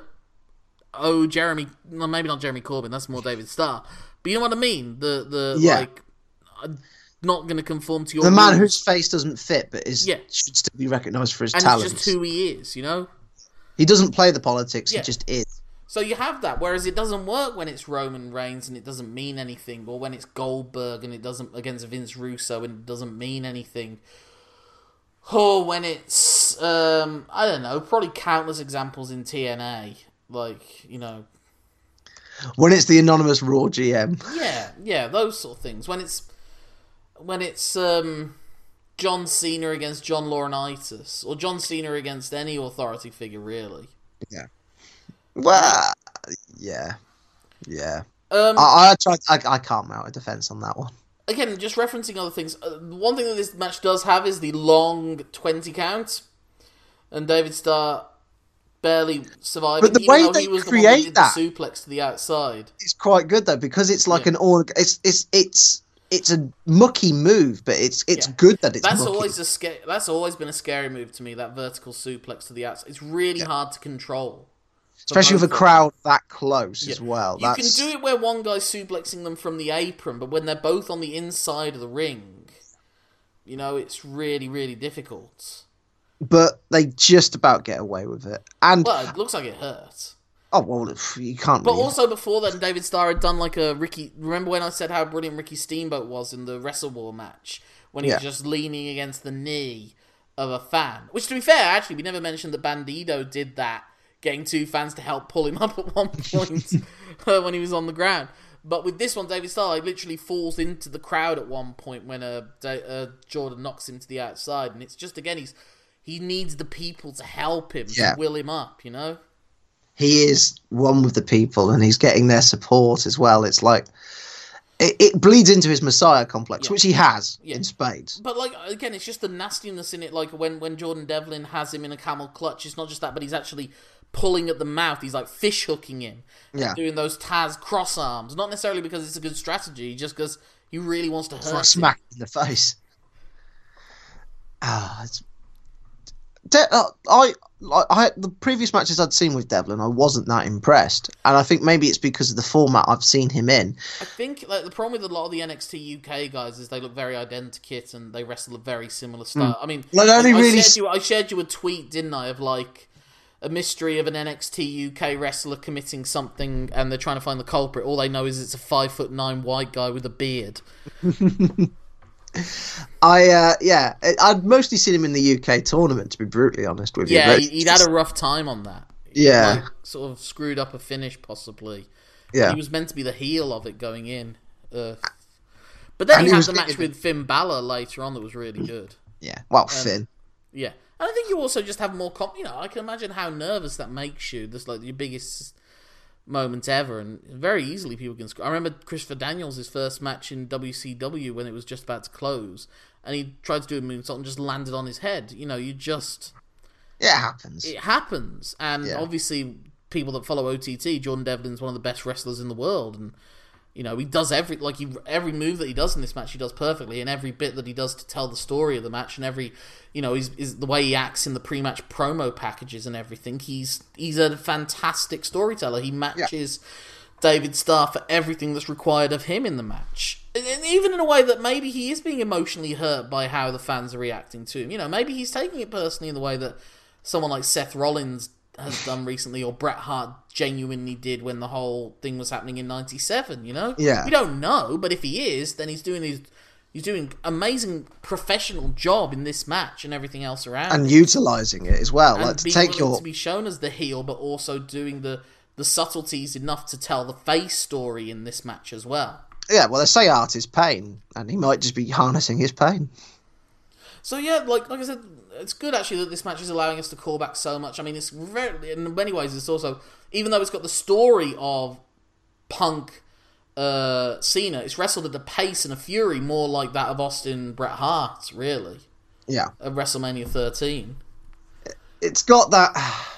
oh Jeremy, well, maybe not Jeremy Corbyn. That's more David Starr. But you know what I mean? The the Yeah. like, I'm not going to conform to your The man whose face doesn't fit, but is Yeah. should still be recognised for his and talents. just who he is. You know. He doesn't play the politics. Yeah. He just is. So you have that, whereas it doesn't work when it's Roman Reigns and it doesn't mean anything, or when it's Goldberg and it doesn't against Vince Russo and it doesn't mean anything, or when it's um, I don't know, probably countless examples in TNA, like you know, When it's the anonymous Raw GM. yeah, yeah, those sort of things. When it's when it's um, John Cena against John Laurinaitis, or John Cena against any authority figure, really. Yeah. Well, yeah, yeah. Um, I, I tried. I, I can't mount a defense on that one. Again, just referencing other things, uh, one thing that this match does have is the long 20 count. And David Starr barely survived. But the way they he was the create that the suplex to the outside. It's quite good though because it's like Yeah. an all. It's it's it's it's a mucky move, but it's it's Yeah. good that it's That's mucky. always a sca- That's always been a scary move to me. That vertical suplex to the outside. It's really hard to control, especially with a crowd that close as well. You That's can do it where one guy's suplexing them from the apron, but when they're both on the inside of the ring, you know, it's really, really difficult. but they just about get away with it. And Well, it looks like it hurts. oh well, you can't. But really- also before then, David Starr had done like a Ricky. Remember when I said how brilliant Ricky Steamboat was in the Wrestle War match when he was just leaning against the knee of a fan? Which, to be fair, actually, we never mentioned that Bandido did that, getting two fans to help pull him up at one point uh, when he was on the ground. But with this one, David Starr like, literally falls into the crowd at one point when uh, Da- uh, Jordan knocks him to the outside, and it's just again he's he needs the people to help him Yeah. to will him up, you know. he is one with the people and he's getting their support as well. It's like it, it bleeds into his messiah complex, Yeah. which he has Yeah. in spades. But like again, it's just the nastiness in it. Like when when Jordan Devlin has him in a camel clutch, it's not just that, but he's actually pulling at the mouth. He's like fish hooking him, Yeah. doing those Taz cross arms. Not necessarily because it's a good strategy, just because he really wants to hurt. For a him. smack in the face. Ah, it's. De- uh, I, I, I, the previous matches I'd seen with Devlin, I wasn't that impressed, and I think maybe it's because of the format I've seen him in. I think like the problem with a lot of the NXT UK guys is they look very identical and they wrestle a very similar style. I mean. Well, it only I, I really shared you, I shared you a tweet, didn't I, of like a mystery of an NXT UK wrestler committing something and they're trying to find the culprit. All they know is it's a five foot nine white guy with a beard. I, uh, yeah, I'd mostly seen him in the UK tournament, to be brutally honest with you. Yeah, he, he'd had a rough time on that. Yeah. Like, sort of screwed up a finish, possibly. yeah. He was meant to be the heel of it going in. Uh, but then And he had was the match with Finn Balor later on that was really good. Yeah, well, Finn. Yeah, and I think you also just have more. Com- you know, I can imagine how nervous that makes you. That's like your biggest moment ever, and very easily people can. I remember Christopher Daniels' his first match in WCW when it was just about to close, and he tried to do a moonsault and just landed on his head. You know, you just Yeah, it happens. it happens, and Yeah. obviously people that follow OTT, Jordan Devlin's one of the best wrestlers in the world, and you know he does every like he, every move that he does in this match he does perfectly, and every bit that he does to tell the story of the match, and every you know he's is the way he acts in the pre-match promo packages and everything. He's he's a fantastic storyteller. He matches. David Starr for everything that's required of him in the match. And and even in a way that maybe he is being emotionally hurt by how the fans are reacting to him. You know, maybe he's taking it personally in the way that someone like Seth Rollins has done recently, or Bret Hart genuinely did when the whole thing was happening in '97. You know, Yeah. we don't know, but if he is, then he's doing his he's doing amazing professional job in this match and everything else around. and utilizing it as well. and Like to take your to be shown as the heel, but also doing the the subtleties enough to tell the face story in this match as well. yeah. Well, they say art is pain, and he might just be harnessing his pain. So yeah, like like I said, it's good actually that this match is allowing us to call back so much. I mean, it's very in many ways it's also even though it's got the story of Punk, uh, Cena, it's wrestled at a pace and a fury more like that of Austin Bret Hart, really, Yeah, at WrestleMania 13. it's got that.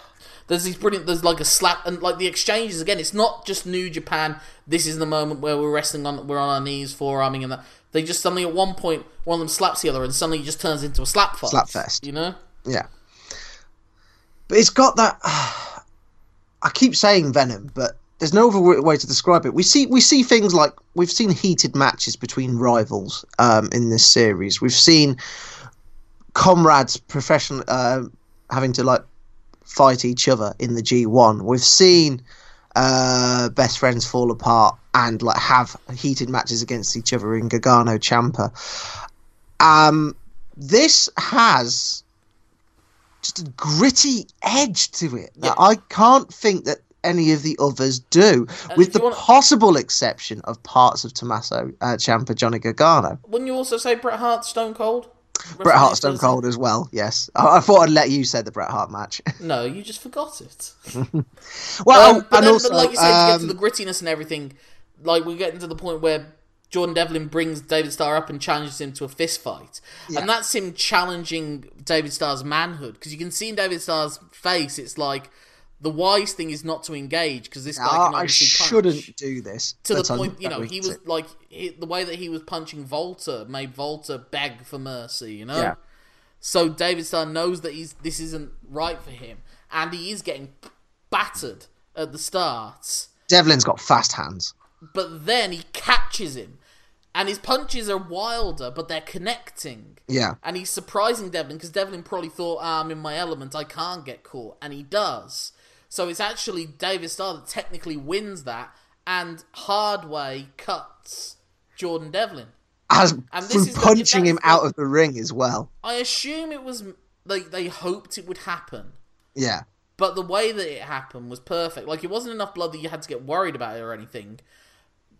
There's these brilliant. There's like a slap and like the exchanges again. It's not just New Japan. This is the moment where we're wrestling on. We're on our knees, forearming, and that. They just suddenly at one point one of them slaps the other, and suddenly it just turns into a slap fight. Slap fest. You know. Yeah, but it's got that. I keep saying Venom, but there's no other way to describe it. We see we see things like we've seen heated matches between rivals um, in this series. We've seen comrades professional uh, having to like fight each other in the G1. We've seen uh, best friends fall apart and like have heated matches against each other in Gargano Ciampa. Um, this has just a gritty edge to it that Yeah. I can't think that any of the others do, And with the wanna- possible exception of parts of Tommaso uh, Ciampa, Johnny Gargano. Wouldn't you also say Bret Hart, Stone Cold? Bret Hart, Stone? Cold as well. Yes, I, I thought I'd let you say the Bret Hart match. No, you just forgot it. well, Um, but, and then, also, but like you said, to get to um, the grittiness and everything, like we're getting to the point where Jordan Devlin brings David Starr up and challenges him to a fist fight, Yeah. and that's him challenging David Starr's manhood because you can see in David Starr's face, it's like the wise thing is not to engage because this guy can I shouldn't punch. do this To the point, you know, he was like he, the way that he was punching Walter made Walter beg for mercy. You know, Yeah. so David Starr knows that he's this isn't right for him, and he is getting battered at the start. Devlin's got fast hands. But then he catches him, and his punches are wilder, but they're connecting. Yeah, And he's surprising Devlin because Devlin probably thought, ah, I'm in my element, I can't get caught. And he does. So it's actually David Starr that technically wins that, and Hardway cuts Jordan Devlin. as And this from is the- punching him out of the ring as well. I assume it was like they hoped it would happen. Yeah, But the way that it happened was perfect. Like, it wasn't enough blood that you had to get worried about it or anything.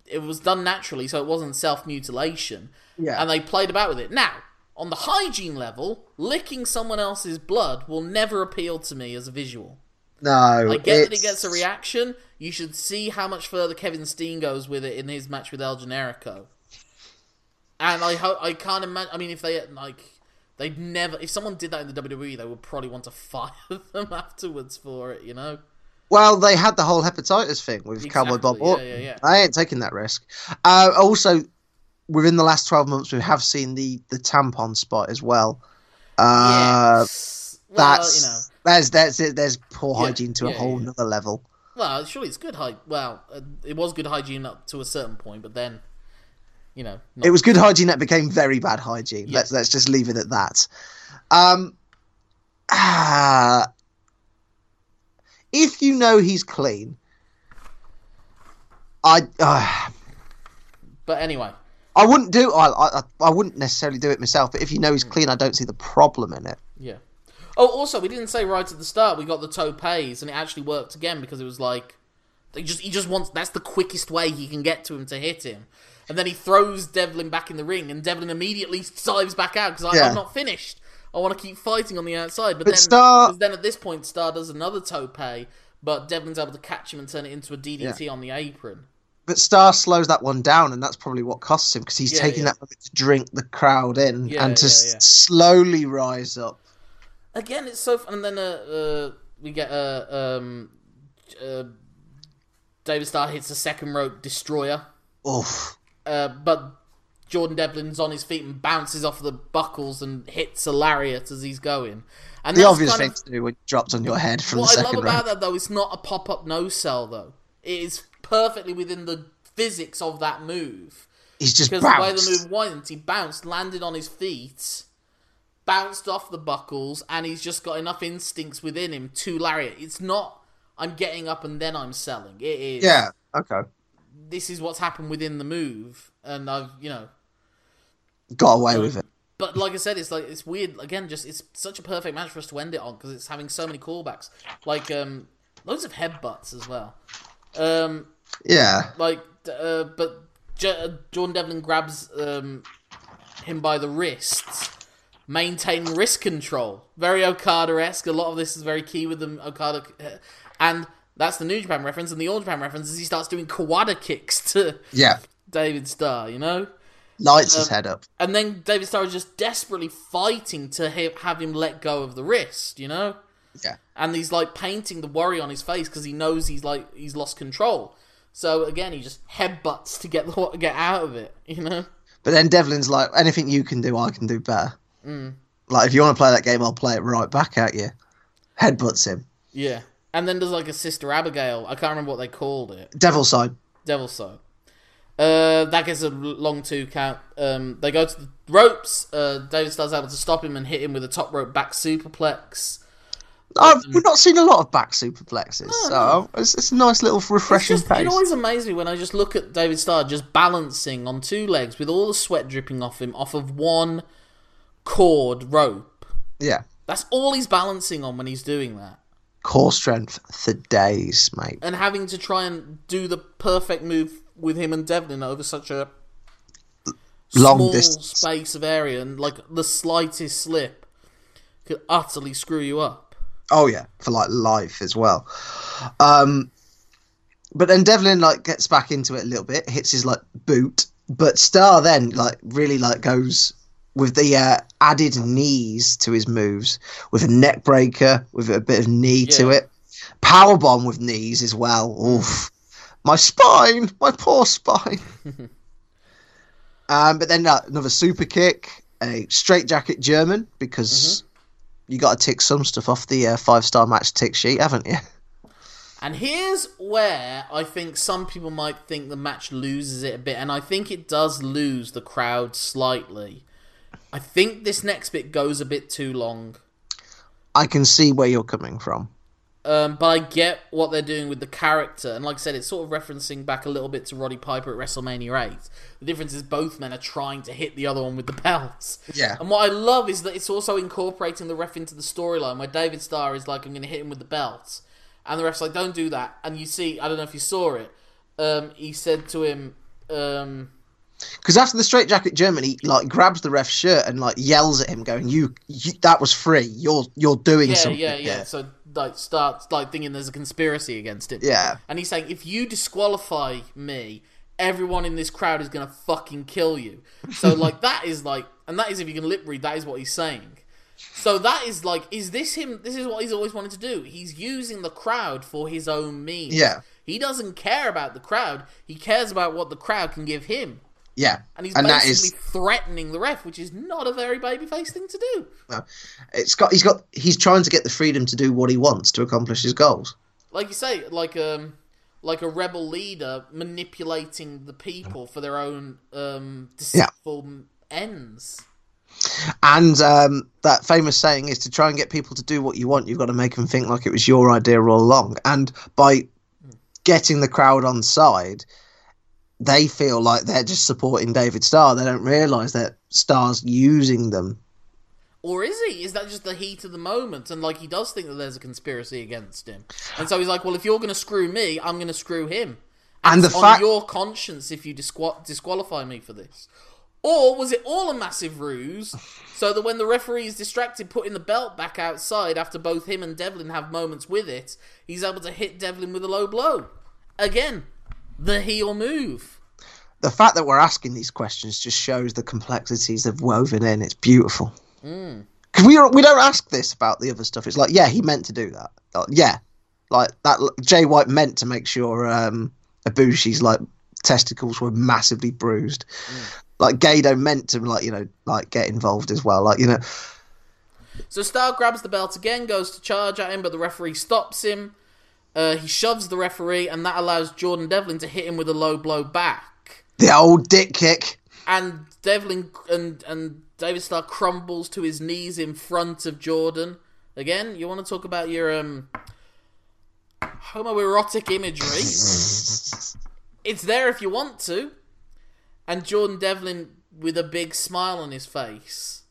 It was done naturally, so it wasn't self mutilation. Yeah. And they played about with it. Now, on the hygiene level, licking someone else's blood will never appeal to me as a visual. No, I get that it's- it gets a reaction. You should see how much further Kevin Steen goes with it in his match with El Generico. And I hope I can't imagine. I mean, if they like, they'd never. If someone did that in the WWE, they would probably want to fire them afterwards for it. You know. Well, they had the whole hepatitis thing with Cowboy Bob Exactly, yeah, yeah, yeah. I ain't taking that risk. Uh, also, within the last twelve months, we have seen the the tampon spot as well. Uh, yes. Well, that's you know. There's there's there's poor Yeah, hygiene to a whole yeah. nother level. Well, surely it's good hygiene. Well, uh, it was good hygiene up to a certain point, but then, you know, not It was good hygiene that became very bad hygiene. Yeah. Let's let's just leave it at that. Um, ah, if you know he's clean, I uh, But anyway, I wouldn't do I, I I wouldn't necessarily do it myself. But if you know Mm. he's clean, I don't see the problem in it. Yeah. Oh, also, we didn't say right at the start we got the topes, and it actually worked again because it was like they just he just wants that's the quickest way he can get to him to hit him, and then he throws Devlin back in the ring, and Devlin immediately dives back out because Yeah. I'm not finished. I want to keep fighting on the outside, but, But then Starr- then at this point Starr does another tope, but Devlin's able to catch him and turn it into a DDT on the apron. But Starr slows that one down, and that's probably what costs him because he's Yeah, taking yeah. that moment to drink the crowd in Yeah, and to yeah, s- slowly rise up. Again, it's so fun. And then uh, uh, we get uh, um, uh, David Starr hits a second rope destroyer. Oof. Uh, but Jordan Devlin's on his feet and bounces off the buckles and hits a lariat as he's going. And The obvious thing of- to do when dropped on your head from the second what I love second about that though, it's not a pop up no sell though. It is perfectly within the physics of that move. He's just Because the way bounced. the move went, he bounced, landed on his feet, bounced off the buckles, and he's just got enough instincts within him to lariat. It's not I'm getting up and then I'm selling. It is Yeah. Okay. this is what's happened within the move, and I've you know. Got away with it. But like I said, it's like it's weird. Again, just it's such a perfect match for us to end it on because it's having so many callbacks, like um, loads of headbutts as well. Um, Yeah. like, uh, but J- uh, Jordan Devlin grabs um, him by the wrists, maintaining wrist control. Very Okada esque. A lot of this is very key with the Okada, uh, and that's the New Japan reference. And the Old Japan reference is he starts doing Kawada kicks to Yeah. David Starr. You know. Lights his Um, head up. And then David Starr is just desperately fighting to ha- have him let go of the wrist, you know? Yeah. And he's like painting the worry on his face because he knows he's like he's lost control. So again, he just headbutts to get the get out of it, you know? But then Devlin's like, anything you can do, I can do better. Mm. Like, if you want to play that game, I'll play it right back at you. Headbutts him. Yeah. And then there's like a Sister Abigail. I can't remember what they called it. Devil side. Devil Side. Uh, that gets a long two count. Um, they go to the ropes. Uh, David Starr's able to stop him and hit him with a top rope back superplex. I've, we've not seen a lot of back superplexes, so it's, it's a nice little refreshing just, pace. it always amazes me when I just look at David Starr just balancing on two legs with all the sweat dripping off him off of one cord rope. yeah, That's all he's balancing on when he's doing that. core strength for days, mate. And having to try and do the perfect move with him and Devlin over such a Long small distance. space of area and like the slightest slip could utterly screw you up. Oh yeah, for like life as well. Um, but then Devlin like gets back into it a little bit, hits his like boot, but Starr then like really like goes with the uh, added knees to his moves, with a neck breaker, with a bit of knee to it, power bomb with knees as well. Oof, my spine, my poor spine. um, but then uh, another super kick, a straight jacket German because you got to tick some stuff off the uh, five star match tick sheet, haven't you? And here's where I think some people might think the match loses it a bit, and I think it does lose the crowd slightly. I think this next bit goes a bit too long. I can see where you're coming from. Um, but I get what they're doing with the character, and like I said, it's sort of referencing back a little bit to Roddy Piper at WrestleMania 8. The difference is both men are trying to hit the other one with the belts. Yeah. And what I love is that it's also incorporating the ref into the storyline where David Starr is like, I'm going to hit him with the belts. And the ref's like, don't do that. And you see, I don't know if you saw it, um, he said to him, um, Because after the straight jacket German, he like grabs the ref's shirt and like yells at him, going, "You, you that was free. You're you're doing yeah, something." yeah, yeah. here." So, like, starts like thinking there's a conspiracy against him. Yeah. And he's saying, if you disqualify me, everyone in this crowd is going to fucking kill you. So, like, that is like, and that is if you can lip read, that is what he's saying. So that is like, is this him? This is what he's always wanted to do. He's using the crowd for his own means. Yeah. He doesn't care about the crowd. He cares about what the crowd can give him. Yeah. And he's that basically is threatening the ref, which is not a very babyface thing to do. no, it's got he's got he's trying to get the freedom to do what he wants to accomplish his goals. like you say, like um, like a rebel leader manipulating the people for their own um deceitful ends. And um, that famous saying is to try and get people to do what you want, you've got to make them think like it was your idea all along. And by getting the crowd on side, they feel like they're just supporting David Starr. They don't realise that Starr's using them. Or is he? Is that just the heat of the moment? And like he does think that there's a conspiracy against him, and so he's like, "Well, if you're going to screw me, I'm going to screw him." And the on fact- your conscience if you disqual- disqualify me for this. Or was it all a massive ruse so that when the referee is distracted putting the belt back outside after both him and Devlin have moments with it, he's able to hit Devlin with a low blow? Again, the heel move. The fact that we're asking these questions just shows the complexities they've woven in. It's beautiful. Because we don't, we don't ask this about the other stuff. It's like, yeah, he meant to do that. Like, yeah, like that. Jay White meant to make sure um, Ibushi's like testicles were massively bruised. Like Gado meant to like you know like get involved as well. Like you know, So Starr grabs the belt again, goes to charge at him, but the referee stops him. Uh, he shoves the referee, and that allows Jordan Devlin to hit him with a low blow back. the old dick kick. And Devlin and and David Starr crumbles to his knees in front of Jordan. Again, you want to talk about your um homoerotic imagery? it's there if you want to. And Jordan Devlin with a big smile on his face.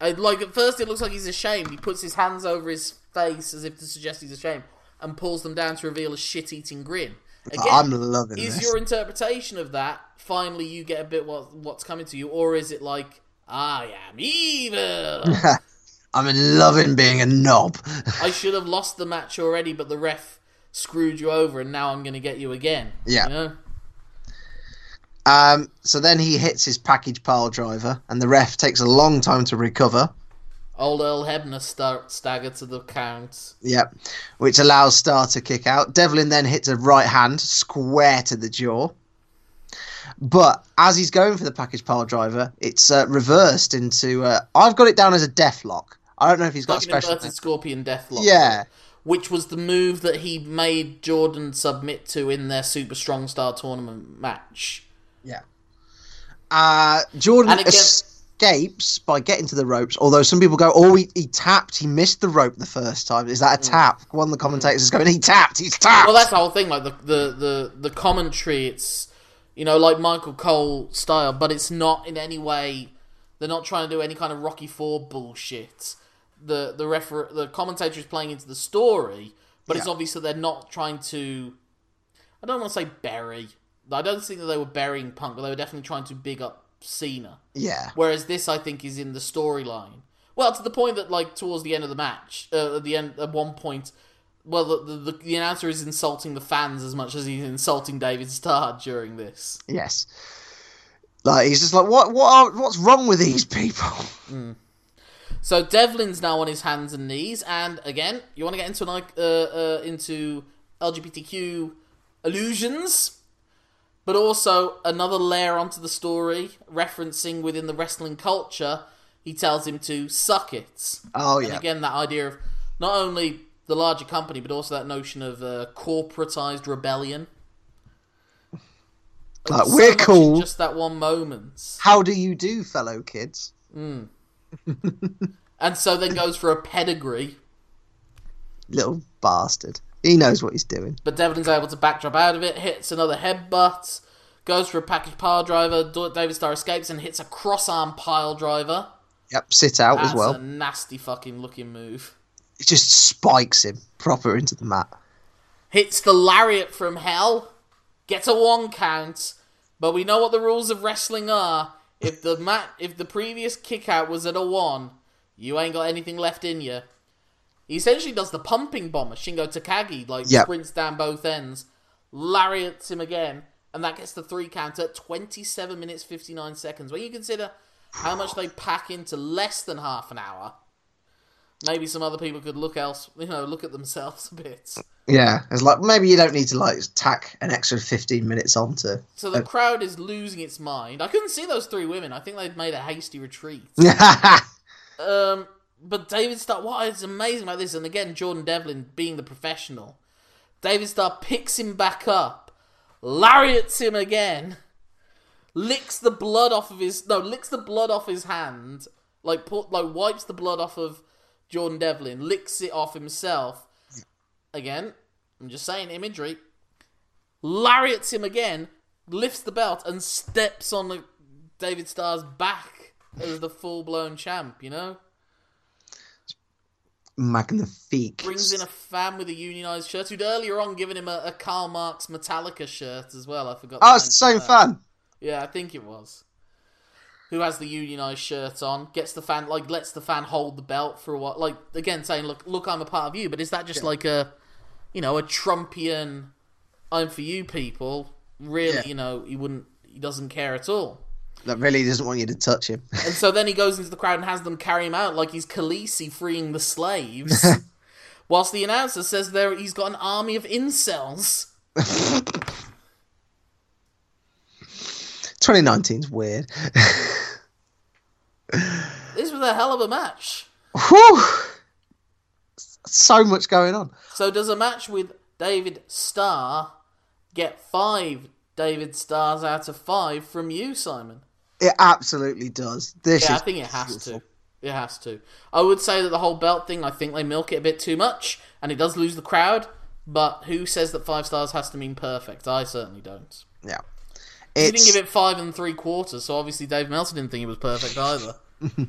Uh, like at first, it looks like he's ashamed. He puts his hands over his face as if to suggest he's ashamed, and pulls them down to reveal a shit-eating grin. Again, I'm loving is this. your interpretation of that finally you get a bit what what's coming to you, or is it like I am evil? I'm loving being a knob. I should have lost the match already, but the ref screwed you over, and now I'm going to get you again. Yeah. You know? Um, so then he hits his package pile driver, and the ref takes a long time to recover. Old Earl Hebner start stagger to the count. Yep, which allows Starr to kick out. Devlin then hits a right hand square to the jaw. But as he's going for the package pile driver, it's uh, reversed into. Uh, I've got it down as a death lock. I don't know if he's got Like a special. inverted scorpion death lock. Yeah, which was the move that he made Jordan submit to in their Super Strong Style tournament match. Yeah. Uh, Jordan And again- escapes by getting to the ropes, although some people go, oh, he, he tapped, he missed the rope the first time. Is that a tap? One of the commentators is going, he tapped, he's tapped. Mm. Well, that's the whole thing. Like the the the, the commentary, it's you know like Michael Cole style, but it's not in any way. They're not trying to do any kind of Rocky Four bullshit. The the refer the commentator is playing into the story, but it's obvious that they're not trying to. I don't want to say bury. I don't think that they were burying Punk, but they were definitely trying to big up Cena. yeah. Whereas this, I think, is in the storyline. Well, to the point that, like, towards the end of the match, uh, at the end, at one point, well, the, the the announcer is insulting the fans as much as he's insulting David Starr during this. Yes. Like, he's just like, what, what are, what's wrong with these people? So Devlin's now on his hands and knees, and again, you want to get into an, uh, uh, into LGBTQ illusions, but also another layer onto the story, referencing within the wrestling culture. He tells him to suck it. Oh, And yeah. again, that idea of not only the larger company, but also that notion of uh, corporatized rebellion. Like, So we're cool. Just that one moment. How do you do, fellow kids? And so then goes for a pedigree, Little bastard. He knows what he's doing. but Devlin's able to backdrop out of it, hits another headbutt, goes for a package pile driver. David Starr escapes and hits a cross arm pile driver. Yep, sit out That's as well. a nasty fucking looking move. It just spikes him proper into the mat. hits the lariat from hell, gets a one count, but we know what the rules of wrestling are. If the mat, if the previous kick out was at a one, you ain't got anything left in you. He essentially does the pumping bomber, Shingo Takagi, like Yep. sprints down both ends, lariats him again, and that gets the three count at 27 minutes 59 seconds. When you consider how much they pack into less than half an hour, maybe some other people could look else, you know, look at themselves a bit. Yeah, it's like maybe you don't need to like tack an extra fifteen minutes onto. So the crowd is losing its mind. I couldn't see those three women. I think they'd made a hasty retreat. Um, but David Starr, what is amazing about this, and again, Jordan Devlin being the professional, David Starr picks him back up, lariats him again, licks the blood off of his no, licks the blood off his hand, like put like wipes the blood off of Jordan Devlin, licks it off himself. Again, I'm just saying imagery. Lariats him again, lifts the belt, and steps on the David Starr's back as the full blown champ, you know? Magnifique. Brings in a fan with a unionized shirt who'd earlier on given him a, a Karl Marx Metallica shirt as well. I forgot. Oh, it's the same fan. Yeah, I think it was. Who has the unionized shirt on? Gets the fan like lets the fan hold the belt for a while. Like again, saying, "Look, look, I'm a part of you." But is that just like a, you know, a Trumpian, "I'm for you" people? Really, Yeah. you know, he wouldn't. He doesn't care at all. That really doesn't want you to touch him. And so then he goes into the crowd and has them carry him out like he's Khaleesi freeing the slaves. whilst the announcer says there he's got an army of incels. 2019's weird. This was a hell of a match. Whew. So much going on. So does a match with David Starr get five David Stars out of five from you, Simon? It absolutely does. This Yeah, I think it has beautiful. to. It has to. I would say that the whole belt thing, I think they milk it a bit too much, and it does lose the crowd. But who says that five stars has to mean perfect? I certainly don't. Yeah. He didn't give it five and three quarters, so obviously Dave Meltzer didn't think it was perfect either.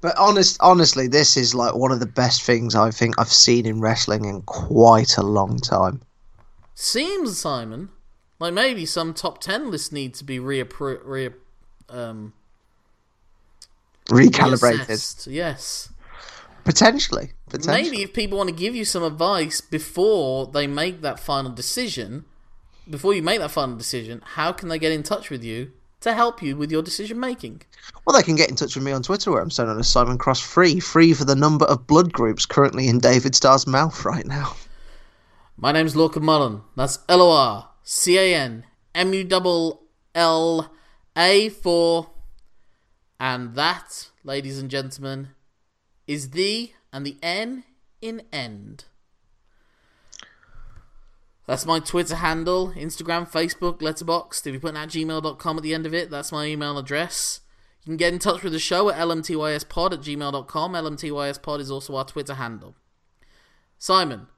but honest, honestly, this is like one of the best things I think I've seen in wrestling in quite a long time. Seems Simon like maybe some top ten lists need to be reappro- re- um, Recalibrated, reassessed. Yes, potentially. Potentially. maybe if people want to give you some advice before they make that final decision, before you make that final decision, how can they get in touch with you to help you with your decision making? Well, they can get in touch with me on Twitter, where I'm so known as Simon Cross Free, free for the number of blood groups currently in David Starr's mouth right now. My name's Lorcan Mullan. That's L O R C A N M U L L A 4. And that, ladies and gentlemen, is the and the N in end. That's my Twitter handle, Instagram, Facebook, Letterboxd. If you put at gmail.com at the end of it, that's my email address. You can get in touch with the show at lmtyspod at gmail.com. lmtyspod is also our Twitter handle. Simon,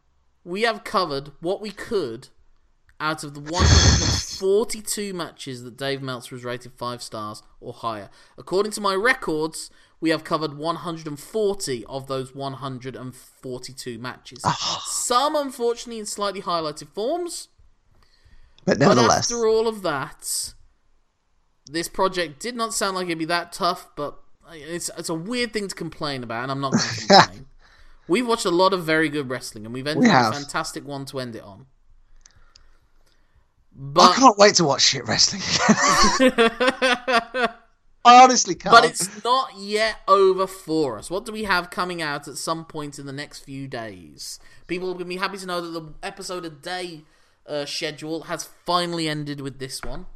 we have covered what we could out of the 142 matches that Dave Meltzer has rated 5 stars or higher. According to my records, we have covered 140 of those 142 matches. Ah. Some, unfortunately, in slightly highlighted forms. But But nevertheless, after all of that, this project did not sound like it'd be that tough, but it's, it's a weird thing to complain about, and I'm not going to complain. We've watched a lot of very good wrestling, and we've ended We on a fantastic one to end it on. I can't wait to watch shit wrestling. I honestly can't. but it's not yet over for us. What do we have coming out at some point in the next few days? People will be happy to know that the episode a day uh, schedule has finally ended with this one.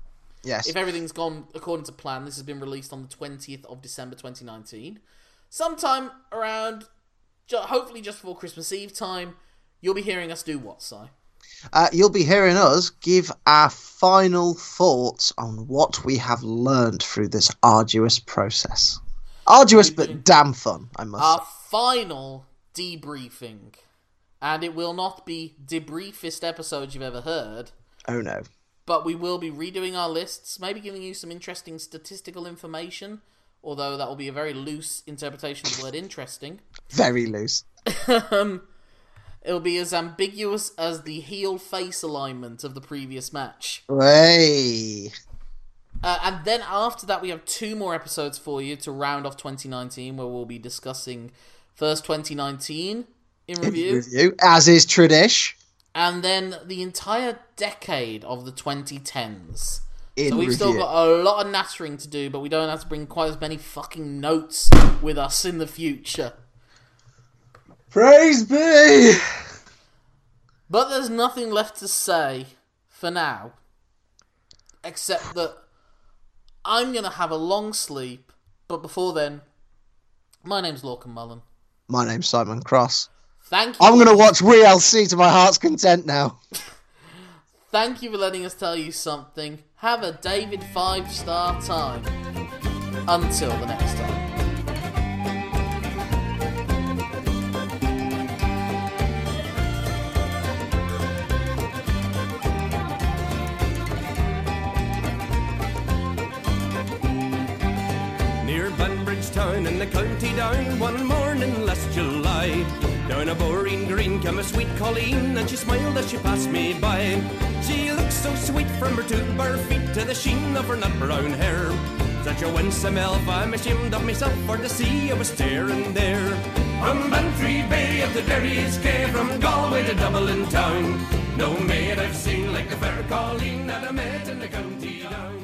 yes. If everything's gone according to plan, this has been released on the 20th of December 2019. Sometime around, hopefully just before Christmas Eve time, you'll be hearing us do what, Si? Uh, you'll be hearing us give our final thoughts on what we have learned through this arduous process. Arduous but damn fun, I must Our say. final debriefing. And it will not be the briefest episode you've ever heard, Oh no. but we will be redoing our lists, maybe giving you some interesting statistical information, although that will be a very loose interpretation of the word interesting. Very loose. um, it'll be as ambiguous as the heel face alignment of the previous match. Way. Uh, and then after that, we have two more episodes for you to round off 2019, where we'll be discussing first 2019 in review, Review, as is tradish. and then the entire decade of the 2010s. In so we've review. still got a lot of nattering to do, but we don't have to bring quite as many fucking notes with us in the future. Praise be. But there's nothing left to say for now, except that I'm gonna have a long sleep. But before then, my name's Lorcan Mullan. My name's Simon Cross. Thank you. I'm gonna watch ReLC to my heart's content now. Thank you for letting us tell you something. Have a David five star time. Until the next time. Town in the county down one morning last July. Down a boreen green came a sweet Colleen and she smiled as she passed me by. She looked so sweet from her two bare feet to the sheen of her nut brown hair. Such a winsome elf, I'm ashamed of myself for to see I was staring there. From Bantry Bay up the Derry's Quay, from Galway to Dublin town. No maid I've seen like the fair Colleen that I met in the county down.